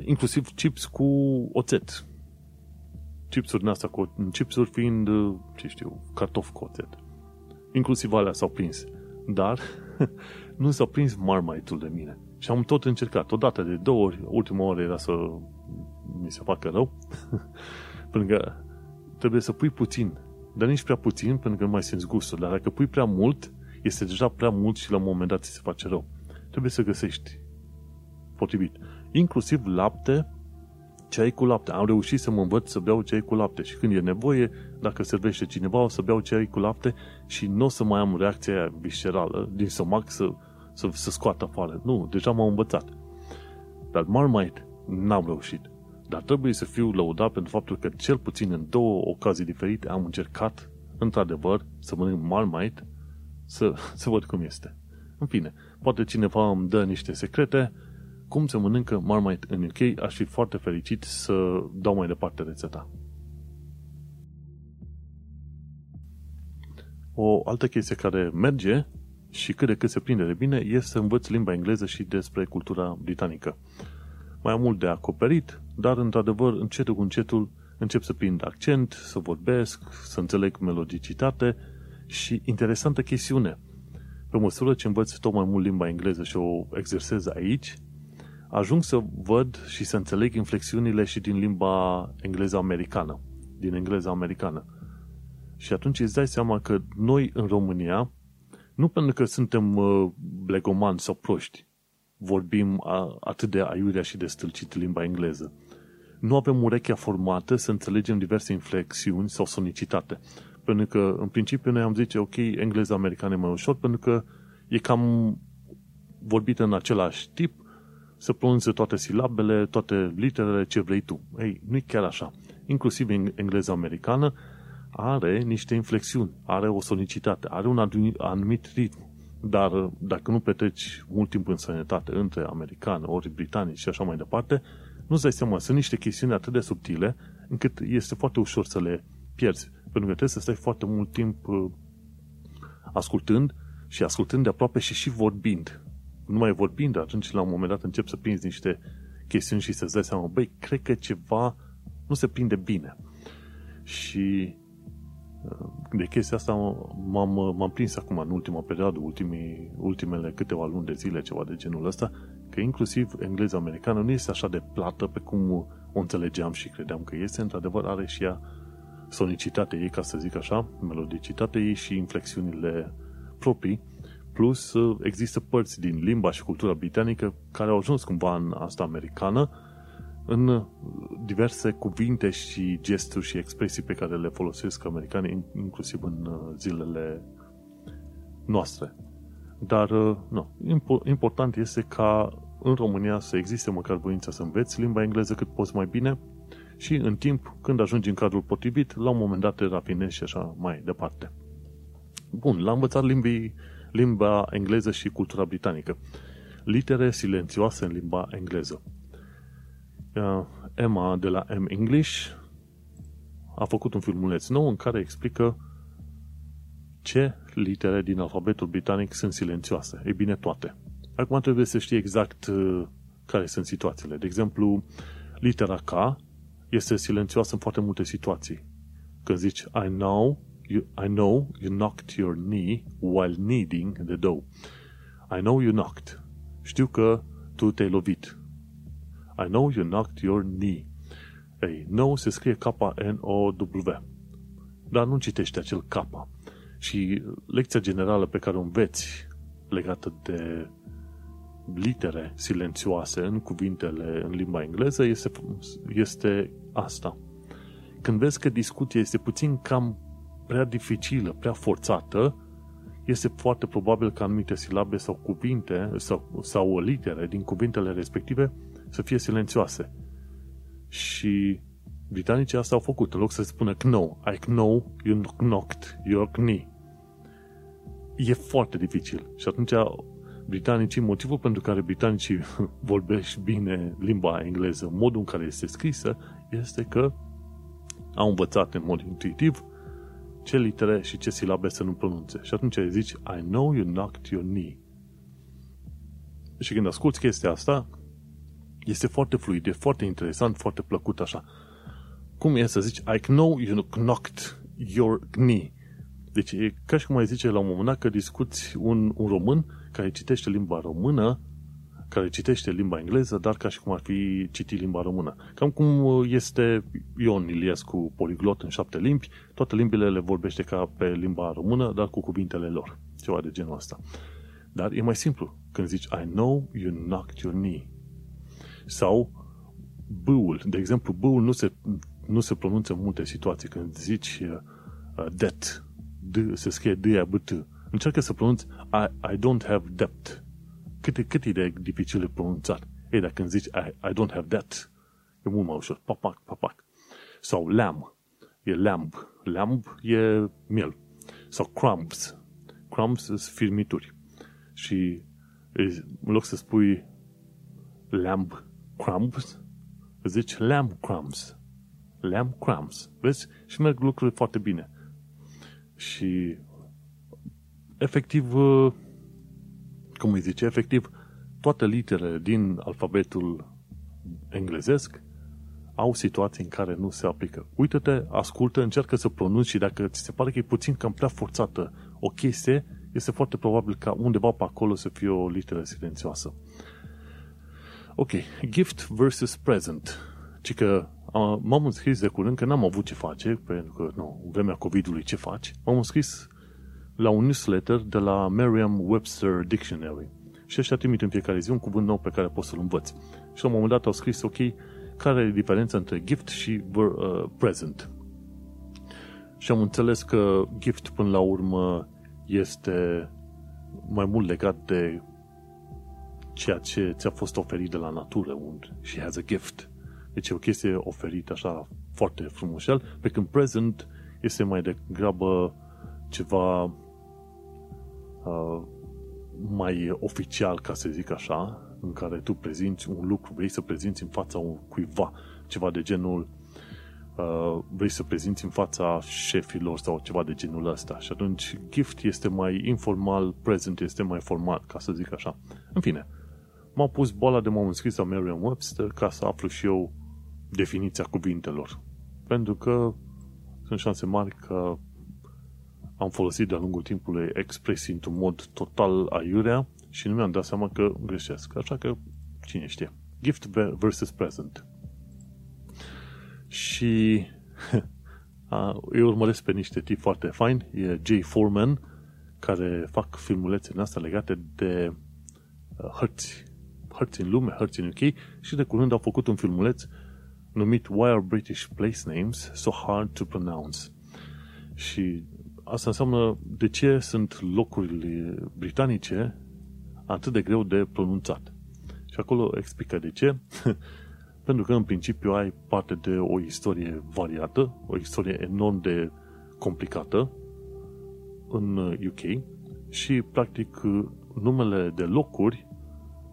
inclusiv chips cu oțet. Chipsuri din astea, cu, chipsuri fiind, ce știu, cartofi cu oțet. Inclusiv alea s-au prins. Dar nu s-a prins marmite de mine. Și am tot încercat, odată de două ori, ultima oară era să mi se facă rău, pentru că trebuie să pui puțin, dar nici prea puțin, pentru că nu mai simți gustul, dar dacă pui prea mult, este deja prea mult și la un moment dat ți se face rău. Trebuie să găsești potrivit. Inclusiv lapte, ceai cu lapte. Am reușit să mă învăț să beau ceai cu lapte și când e nevoie, dacă servește cineva, o să beau ceai cu lapte și nu o să mai am reacția aia viscerală din stomac să, să, să scoată afară. Nu, deja m-am învățat. Dar Marmite n-am reușit. Dar trebuie să fiu lăudat pentru faptul că cel puțin în două ocazii diferite am încercat, într-adevăr, să mănânc Marmite să, să văd cum este. În fine, poate cineva îmi dă niște secrete, cum se mănâncă Marmite în UK, aș fi foarte fericit să dau mai departe rețeta. O altă chestie care merge și cât de cât se prinde de bine este să învăț limba engleză și despre cultura britanică. Mai am mult de acoperit, dar într-adevăr încetul cu încetul încep să prind accent, să vorbesc, să înțeleg melodicitate și interesantă chestiune. Pe măsură ce învăț tot mai mult limba engleză și o exersez aici, ajung să văd și să înțeleg inflexiunile și din limba engleză americană, din engleza americană. Și atunci îți dai seama că noi în România, nu pentru că suntem uh, blegomani sau proști, vorbim atât de aiurea și de stâlcit limba engleză. Nu avem urechea formată să înțelegem diverse inflexiuni sau sonicitate. Pentru că, în principiu, noi am zice, ok, engleza americană e mai ușor, pentru că e cam vorbită în același tip, să pronunțe toate silabele, toate literele, ce vrei tu. Ei, nu e chiar așa. Inclusiv engleza americană are niște inflexiuni, are o sonicitate, are un anumit ritm. Dar dacă nu petreci mult timp în sănătate între americani, ori britanici și așa mai departe, nu-ți dai seama, sunt niște chestiuni atât de subtile încât este foarte ușor să le pierzi. Pentru că trebuie să stai foarte mult timp uh, ascultând și ascultând de aproape și și vorbind. Nu mai vorbind, atunci la un moment dat încep să prinzi niște chestiuni și să-ți dai seama, băi, cred că ceva nu se prinde bine. Și uh, de chestia asta m-am, m-am prins acum în ultima perioadă, ultimii, ultimele câteva luni de zile, ceva de genul ăsta, că inclusiv engleza americană nu este așa de plată pe cum o înțelegeam și credeam că este, într-adevăr are și ea sonicitatea ei, ca să zic așa, melodicitatea ei și inflexiunile proprii, plus uh, există părți din limba și cultura britanică care au ajuns cumva în asta americană, în diverse cuvinte și gesturi și expresii pe care le folosesc americanii, inclusiv în uh, zilele noastre. Dar, uh, nu, important este ca în România să existe măcar voința să înveți limba engleză cât poți mai bine și în timp, când ajungi în cadrul potrivit, la un moment dat te rafinezi și așa mai departe. Bun, l-am învățat limbii, limba engleză și cultura britanică. Litere silențioase în limba engleză. Uh, Emma de la M English a făcut un filmuleț nou în care explică ce litere din alfabetul britanic sunt silențioase. Ei bine, toate. Acum trebuie să știi exact uh, care sunt situațiile. De exemplu, litera K este silențioasă în foarte multe situații. Când zici, I know, you, I know you knocked your knee while kneading the dough. I know you knocked. Știu că tu te-ai lovit. I know you knocked your knee. Ei, know se scrie K-N-O-W. Dar nu citește acel K. Și lecția generală pe care o înveți legată de litere silențioase în cuvintele în limba engleză este, este asta. Când vezi că discuția este puțin cam prea dificilă, prea forțată, este foarte probabil că anumite silabe sau cuvinte sau, sau litere din cuvintele respective să fie silențioase. Și britanicii asta au făcut. În loc să spună know, I know you knocked your knee. E foarte dificil. Și atunci britanicii, motivul pentru care britanicii vorbești bine limba engleză, modul în care este scrisă, este că au învățat în mod intuitiv ce litere și ce silabe să nu pronunțe. Și atunci zici, I know you knocked your knee. Și când asculti chestia asta, este foarte fluid, e foarte interesant, foarte plăcut așa. Cum e să zici, I know you knocked your knee. Deci e ca și cum ai zice la un moment dat că discuți un, un român care citește limba română, care citește limba engleză, dar ca și cum ar fi citit limba română. Cam cum este Ion Iliescu poliglot în șapte limbi, toate limbile le vorbește ca pe limba română, dar cu cuvintele lor. Ceva de genul ăsta. Dar e mai simplu. Când zici, I know you knocked your knee. Sau bâul. De exemplu, bâul nu se, nu se pronunță în multe situații. Când zici uh, debt, D, se scrie d a b t Încearcă să pronunți I, I don't have debt. Cât, cât e de dificil de pronunțat. Ei, dacă când zici I, I don't have debt, e mult mai ușor. Papac, papac. Sau lamb. E lamb. Lamb e miel. Sau crumbs. Crumbs sunt firmituri. Și în loc să spui lamb crumbs, zici lamb crumbs. Lamb crumbs. Vezi? Și merg lucrurile foarte bine. Și efectiv, uh, cum îi zice, efectiv, toate literele din alfabetul englezesc au situații în care nu se aplică. Uită-te, ascultă, încearcă să pronunți și dacă ți se pare că e puțin cam prea forțată o chestie, este foarte probabil ca undeva pe acolo să fie o literă silențioasă. Ok, gift versus present. Ci că m-am înscris de curând că n-am avut ce face, pentru că, nu, în vremea COVID-ului ce faci, m-am înscris la un newsletter de la Merriam-Webster Dictionary. Și ăștia trimit în fiecare zi un cuvânt nou pe care poți să-l învăți. Și la un moment dat au scris, ok, care e diferența între gift și uh, present. Și am înțeles că gift până la urmă este mai mult legat de ceea ce ți-a fost oferit de la natură. Un, she has a gift. Deci e o chestie oferită așa foarte frumușel, pe când present este mai degrabă ceva uh, mai oficial, ca să zic așa, în care tu prezinți un lucru, vrei să prezinți în fața cuiva, ceva de genul uh, vrei să prezinți în fața șefilor sau ceva de genul ăsta. Și atunci gift este mai informal, present este mai formal, ca să zic așa. În fine, m-am pus boala de m-am înscris la Merriam-Webster ca să aflu și eu definiția cuvintelor. Pentru că sunt șanse mari că am folosit de-a lungul timpului expresii într-un mod total aiurea și nu mi-am dat seama că greșesc. Așa că, cine știe. Gift versus present. Și eu urmăresc pe niște tipi foarte faini. E Jay Foreman, care fac filmulețe în astea legate de uh, hărți. Hărți în lume, hărți în UK și de curând au făcut un filmuleț numit Why are British place names so hard to pronounce? Și asta înseamnă de ce sunt locurile britanice atât de greu de pronunțat. Și acolo explică de ce. Pentru că în principiu ai parte de o istorie variată, o istorie enorm de complicată în UK și practic numele de locuri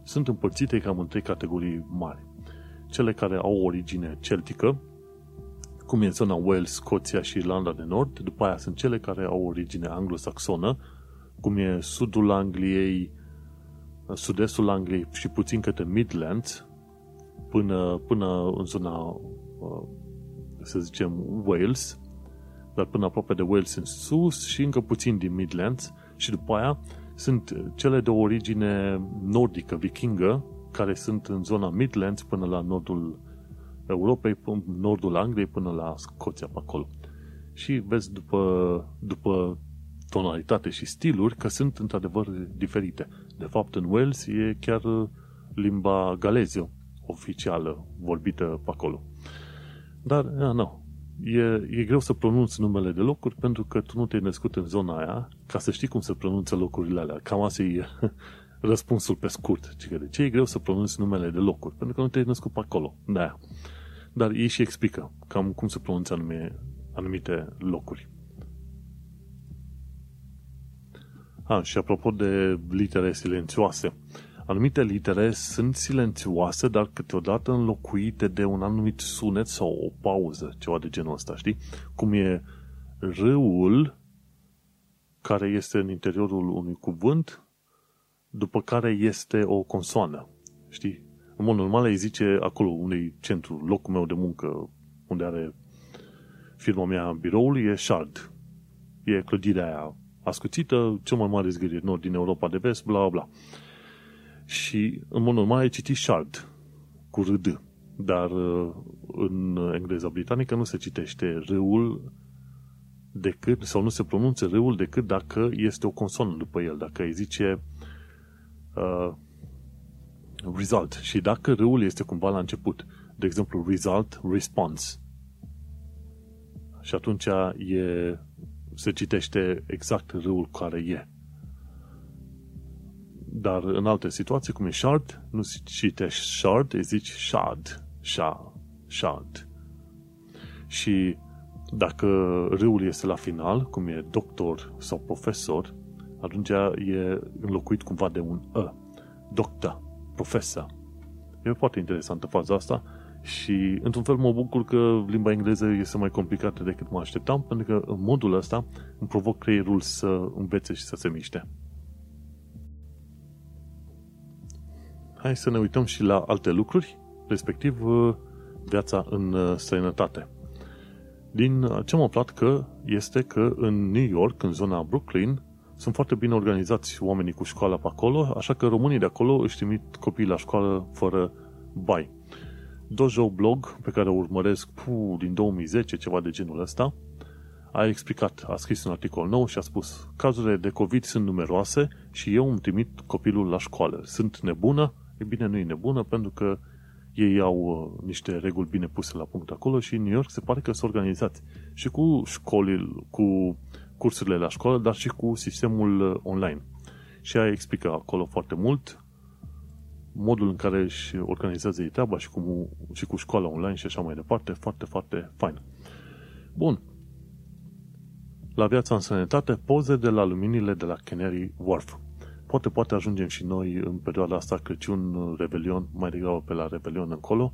sunt împărțite cam în trei categorii mari. Cele care au origine celtică, cum e în zona Wales, Scoția și Irlanda de Nord. După aia sunt cele care au origine anglosaxonă, cum e sudul Angliei, sud-estul Angliei și puțin către Midlands, până, până în zona, uh, să zicem, Wales, dar până aproape de Wales în sus și încă puțin din Midlands și după aia sunt cele de origine nordică, vikingă, care sunt în zona Midlands până la nordul Europei, nordul Angliei până la Scoția pe acolo. Și vezi după, după tonalitate și stiluri că sunt într-adevăr diferite. De fapt, în Wales e chiar limba galeză oficială vorbită pe acolo. Dar, nu, e, e greu să pronunți numele de locuri pentru că tu nu te-ai născut în zona aia ca să știi cum se pronunță locurile alea. Cam asta e răspunsul pe scurt. De ce e greu să pronunți numele de locuri? Pentru că nu te-ai născut pe acolo. Da. Dar ei și explică cam cum se pronunță anumite, anumite locuri. A, și apropo de litere silențioase, anumite litere sunt silențioase, dar câteodată înlocuite de un anumit sunet sau o pauză, ceva de genul ăsta, știi? Cum e râul care este în interiorul unui cuvânt, după care este o consoană, știi? În mod normal îi zice acolo unui centru, locul meu de muncă, unde are firma mea biroul, e Shard. E clădirea aia ascuțită, cel mai mare zgâriet nord din Europa de vest, bla, bla. Și în mod normal e citit Shard, cu râd. Dar uh, în engleza britanică nu se citește râul decât, sau nu se pronunță râul decât dacă este o consonă după el. Dacă îi zice uh, result. Și dacă râul este cumva la început, de exemplu, result, response. Și atunci e, se citește exact râul care e. Dar în alte situații, cum e shard, nu se citește shard, îi zici shard. Shard. Shard. Și dacă râul este la final, cum e doctor sau profesor, atunci e înlocuit cumva de un ă. Doctor profesa. E foarte interesantă faza asta și, într-un fel, mă bucur că limba engleză este mai complicată decât mă așteptam, pentru că, în modul ăsta, îmi provoc creierul să învețe și să se miște. Hai să ne uităm și la alte lucruri, respectiv viața în străinătate. Din ce am aflat că este că în New York, în zona Brooklyn, sunt foarte bine organizați oamenii cu școala pe acolo, așa că românii de acolo își trimit copiii la școală fără bai. Dojo Blog, pe care o urmăresc pu, din 2010, ceva de genul ăsta, a explicat, a scris un articol nou și a spus cazurile de COVID sunt numeroase și eu îmi trimit copilul la școală. Sunt nebună? E bine, nu e nebună pentru că ei au uh, niște reguli bine puse la punct acolo și în New York se pare că sunt organizați. Și cu școli, cu cursurile la școală, dar și cu sistemul uh, online. Și ea explică acolo foarte mult modul în care își organizează ei treaba și cu, și cu școala online și așa mai departe, foarte, foarte fain. Bun. La viața în sănătate, poze de la luminile de la Canary Wharf. Poate, poate ajungem și noi în perioada asta Crăciun, Revelion, mai degrabă pe la Revelion încolo,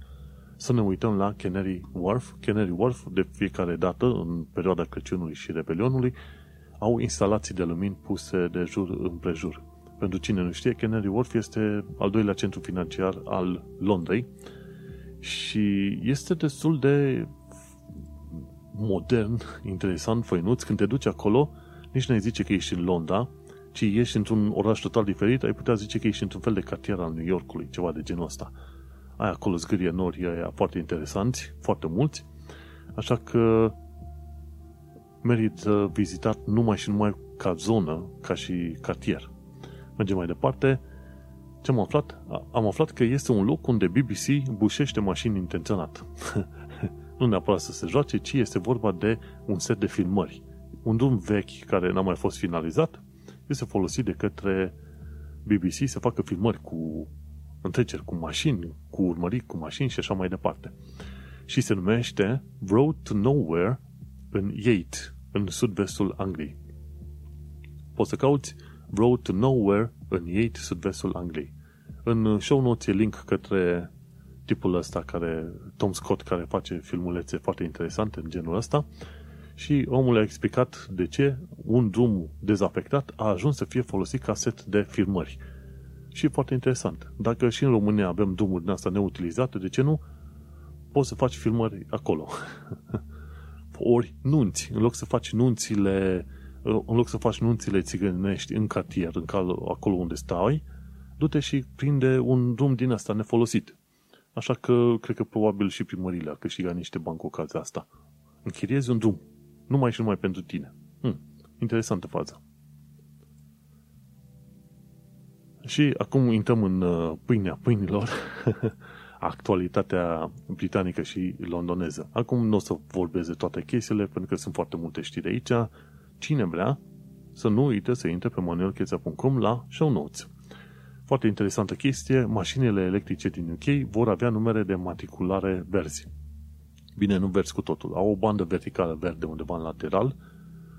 să ne uităm la Canary Wharf. Canary Wharf, de fiecare dată, în perioada Crăciunului și Rebelionului, au instalații de lumini puse de jur împrejur. Pentru cine nu știe, Canary Wharf este al doilea centru financiar al Londrei și este destul de modern, interesant, făinuț. Când te duci acolo, nici nu zice că ești în Londra, ci ești într-un oraș total diferit, ai putea zice că ești într-un fel de cartier al New Yorkului, ceva de genul ăsta. Ai acolo zgârie nori aia foarte interesanți, foarte mulți, așa că merită vizitat numai și numai ca zonă, ca și cartier. Mergem mai departe. Ce am aflat? Am aflat că este un loc unde BBC bușește mașini intenționat. nu neapărat să se joace, ci este vorba de un set de filmări. Un drum vechi care n-a mai fost finalizat este folosit de către BBC să facă filmări cu întreceri cu mașini, cu urmărit cu mașini și așa mai departe. Și se numește Road to Nowhere în Yate, în sud-vestul Angliei. Poți să cauți Road to Nowhere în Yate, sud-vestul Angliei. În show notes e link către tipul ăsta care, Tom Scott, care face filmulețe foarte interesante în genul ăsta și omul a explicat de ce un drum dezafectat a ajuns să fie folosit ca set de filmări. Și e foarte interesant. Dacă și în România avem drumuri din asta neutilizate, de ce nu? Poți să faci filmări acolo. Ori nunți. În loc să faci nunțile în loc să faci nunțile țigănești în cartier, în cal, acolo unde stai, du-te și prinde un drum din asta nefolosit. Așa că cred că probabil și primările a câștigat niște bani cu ocazia asta. Închiriezi un drum. Numai și numai pentru tine. Hm, interesantă fază. Și acum intrăm în uh, pâinea pâinilor, actualitatea britanică și londoneză. Acum nu o să vorbesc de toate chestiile, pentru că sunt foarte multe știri aici. Cine vrea să nu uite să intre pe manuelcheța.com la show notes. Foarte interesantă chestie, mașinile electrice din UK vor avea numere de matriculare verzi. Bine, nu verzi cu totul. Au o bandă verticală verde undeva în lateral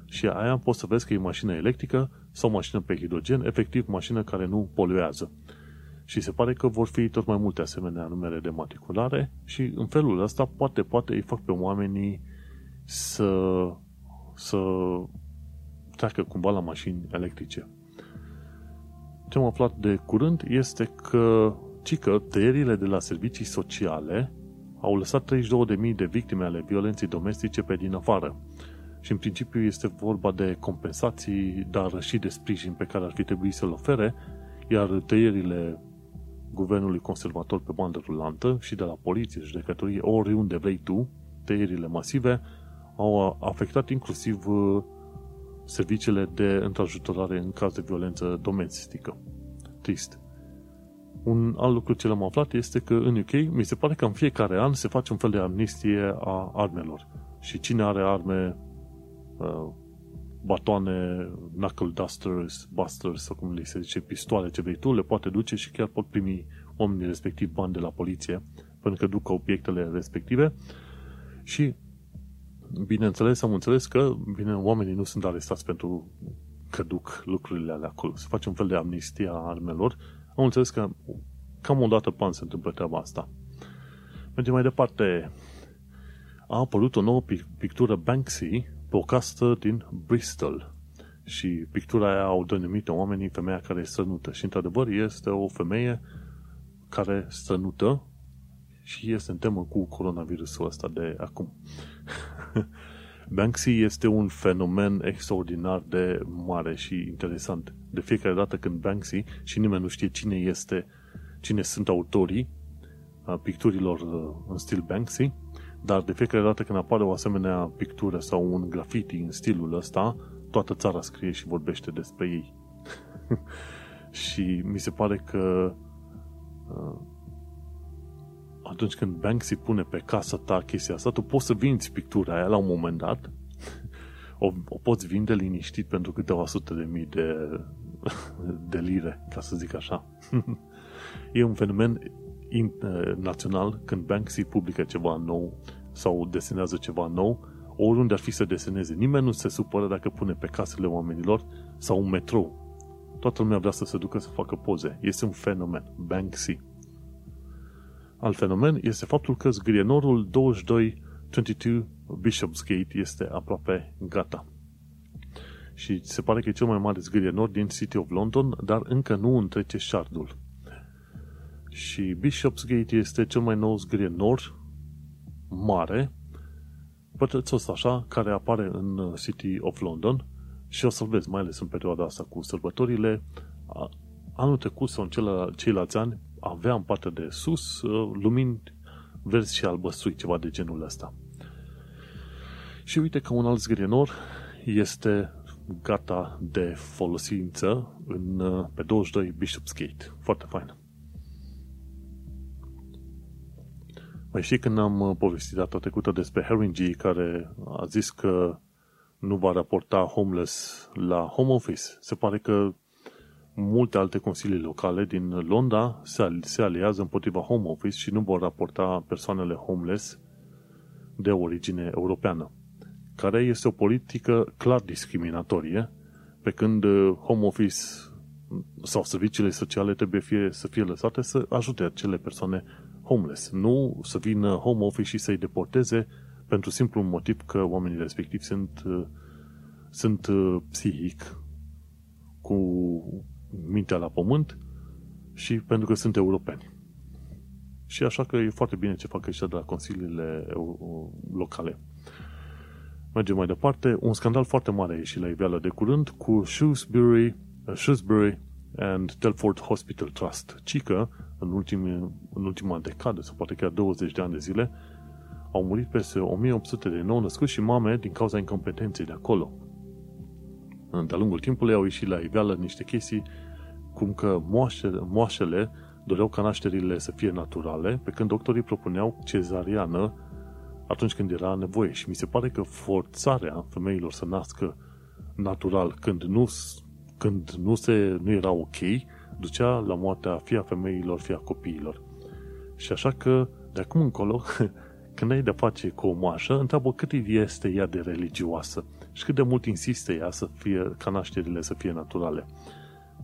și aia poți să vezi că e mașină electrică sau mașină pe hidrogen, efectiv mașină care nu poluează. Și se pare că vor fi tot mai multe asemenea numere de matriculare și în felul ăsta poate, poate îi fac pe oamenii să, să treacă cumva la mașini electrice. Ce am aflat de curând este că cică tăierile de la servicii sociale au lăsat 32.000 de victime ale violenței domestice pe din afară. Și în principiu este vorba de compensații, dar și de sprijin pe care ar fi trebuit să-l ofere, iar tăierile guvernului conservator pe bandă rulantă și de la poliție, judecătorie, oriunde vrei tu, tăierile masive, au afectat inclusiv uh, serviciile de întrajutorare în caz de violență domestică. Trist. Un alt lucru ce l-am aflat este că în UK mi se pare că în fiecare an se face un fel de amnistie a armelor. Și cine are arme, uh, batoane, knuckle dusters, busters, sau cum le se zice, pistoale, ce vrei tu, le poate duce și chiar pot primi oamenii respectiv bani de la poliție pentru că duc obiectele respective și bineînțeles, am înțeles că, bine, oamenii nu sunt arestați pentru că duc lucrurile alea acolo. Se face un fel de amnistie a armelor. Am înțeles că cam o dată pan se întâmplă treaba asta. Mergem mai departe. A apărut o nouă pictură Banksy pe o castă din Bristol. Și pictura aia au denumit oamenii femeia care strănută. Și într-adevăr este o femeie care strănută și este în temă cu coronavirusul ăsta de acum. Banksy este un fenomen extraordinar de mare și interesant. De fiecare dată când Banksy, și nimeni nu știe cine este, cine sunt autorii picturilor în stil Banksy, dar de fiecare dată când apare o asemenea pictură sau un graffiti în stilul ăsta, toată țara scrie și vorbește despre ei. și mi se pare că atunci când Banksy pune pe casa ta chestia asta, tu poți să vinzi pictura aia la un moment dat, o, o poți vinde liniștit pentru câteva sute de mii de, de lire, ca să zic așa. e un fenomen național când Banksy publică ceva nou sau desenează ceva nou, oriunde ar fi să deseneze. Nimeni nu se supără dacă pune pe casele oamenilor sau un metrou. Toată lumea vrea să se ducă să facă poze. Este un fenomen. Banksy. Alt fenomen este faptul că zgrienorul 2222 Bishopsgate este aproape gata. Și se pare că e cel mai mare zgrienor din City of London, dar încă nu întrece șardul. Și Bishopsgate este cel mai nou zgrienor mare, pătrățos așa, care apare în City of London și o să vezi, mai ales în perioada asta cu sărbătorile. Anul trecut sau în ceilalți ani avea în partea de sus uh, lumini verzi și albăstrui, ceva de genul ăsta. Și uite că un alt zgrienor este gata de folosință în, uh, pe 22 Bishopsgate. Foarte fain. Mai știi când am uh, povestit data trecută despre Haringey care a zis că nu va raporta homeless la home office? Se pare că multe alte consilii locale din Londra se, se aliază împotriva home office și nu vor raporta persoanele homeless de origine europeană, care este o politică clar discriminatorie, pe când uh, home office sau serviciile sociale trebuie fie, să fie lăsate să ajute acele persoane homeless, nu să vină home office și să-i deporteze pentru simplu motiv că oamenii respectivi sunt, uh, sunt uh, psihic cu mintea la pământ și pentru că sunt europeni. Și așa că e foarte bine ce fac ăștia de la consiliile locale. Mergem mai departe. Un scandal foarte mare a ieșit la iveală de curând cu Shrewsbury, uh, Shrewsbury and Telford Hospital Trust. Cică, în, ultimi, în ultima decadă, sau poate chiar 20 de ani de zile, au murit peste 1800 de nou născuți și mame din cauza incompetenței de acolo. De-a lungul timpului au ieșit la iveală niște chestii cum că moașele, moașele doreau ca nașterile să fie naturale, pe când doctorii propuneau cezariană atunci când era nevoie. Și mi se pare că forțarea femeilor să nască natural când nu, când nu, se, nu era ok, ducea la moartea fie a femeilor, fie a copiilor. Și așa că, de acum încolo, când ai de face cu o moașă, întreabă cât este ea de religioasă și cât de mult insistă ea să fie, ca nașterile să fie naturale.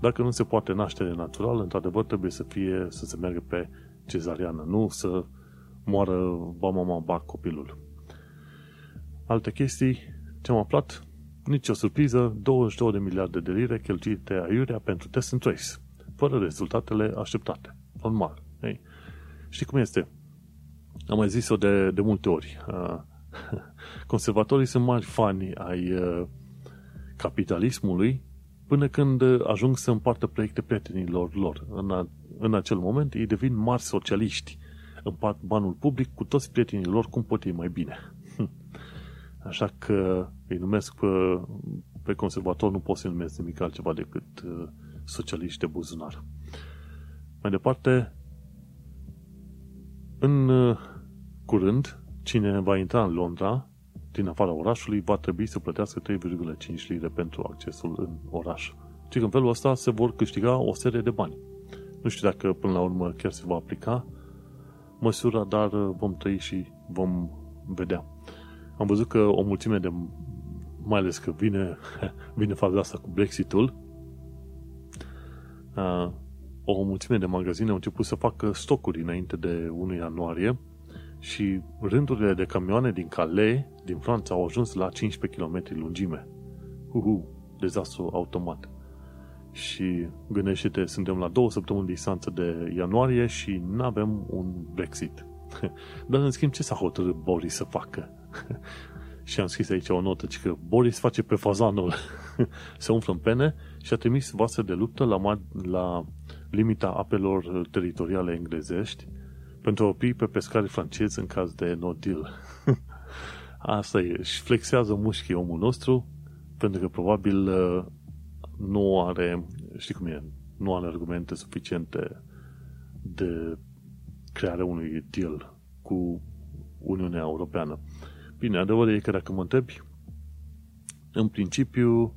Dacă nu se poate naștere naturală, într-adevăr trebuie să fie, să se meargă pe cezariană, nu să moară ba mama, ba copilul. Alte chestii, ce am aflat? Nici o surpriză, 22 de miliarde de lire cheltuite aiurea pentru test and trace, fără rezultatele așteptate. Normal. Ei. Știi cum este? Am mai zis-o de, de multe ori. Conservatorii sunt mari fani ai uh, capitalismului până când ajung să împartă proiecte prietenilor lor. În, a, în acel moment ei devin mari socialiști. Împart banul public cu toți prietenii lor cum pot ei mai bine. Așa că îi numesc pe, pe conservator, nu pot să numesc nimic altceva decât uh, socialiști de buzunar. Mai departe, în uh, curând, cine va intra în Londra din afara orașului va trebui să plătească 3,5 lire pentru accesul în oraș. Și în felul ăsta se vor câștiga o serie de bani. Nu știu dacă până la urmă chiar se va aplica măsura, dar vom trăi și vom vedea. Am văzut că o mulțime de, mai ales că vine, vine faza asta cu Brexitul, o mulțime de magazine au început să facă stocuri înainte de 1 ianuarie și rândurile de camioane din Calais, din Franța, au ajuns la 15 km lungime. Uhu, dezastru automat. Și gândește-te, suntem la două săptămâni distanță de ianuarie și nu avem un Brexit. Dar în schimb, ce s-a hotărât Boris să facă? și am scris aici o notă, că Boris face pe fazanul. se umflă în pene și a trimis vase de luptă la, la limita apelor teritoriale englezești pentru a opri pe pescari francezi în caz de no deal. Asta e. Și flexează mușchii omul nostru pentru că probabil uh, nu are, știi cum e, nu are argumente suficiente de crearea unui deal cu Uniunea Europeană. Bine, adevărul e că dacă mă întrebi, în principiu,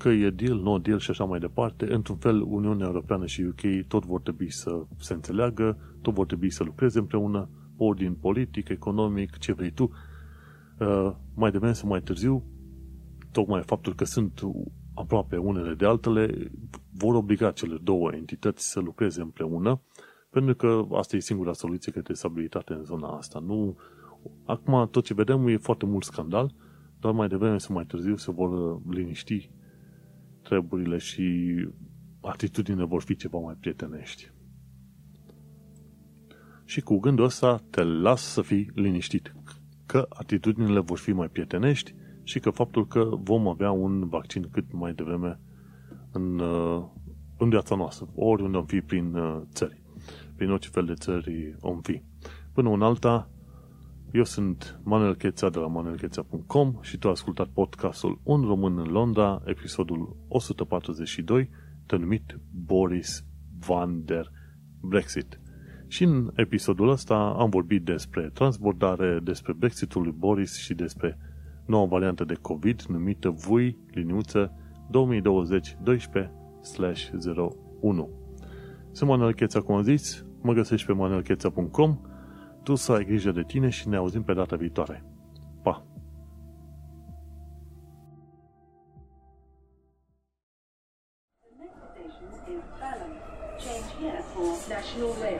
că e deal, no deal și așa mai departe, într-un fel Uniunea Europeană și UK tot vor trebui să se înțeleagă, tot vor trebui să lucreze împreună, ordin politic, economic, ce vrei tu. Uh, mai devreme sau mai târziu, tocmai faptul că sunt aproape unele de altele, vor obliga cele două entități să lucreze împreună, pentru că asta e singura soluție către stabilitate în zona asta. Nu... Acum tot ce vedem e foarte mult scandal, dar mai devreme sau mai târziu se vor liniști treburile și atitudinile vor fi ceva mai prietenești. Și cu gândul ăsta te las să fii liniștit, că atitudinile vor fi mai prietenești și că faptul că vom avea un vaccin cât mai devreme în, uh, în viața noastră, oriunde om fi prin uh, țări, prin orice fel de țări om fi. Până în alta, eu sunt Manuel Cheța de la manuelcheța.com și tu ai ascultat podcastul Un român în Londra, episodul 142, denumit Boris van der Brexit. Și în episodul ăsta am vorbit despre transbordare, despre Brexitul lui Boris și despre noua variantă de COVID numită VUI liniuță 2020-12-01. Sunt Manuel Cheța, cum am zis, mă găsești pe manuelcheța.com tu să ai grijă de tine și ne auzim pe data viitoare. Pa! Change here for National Rail Services.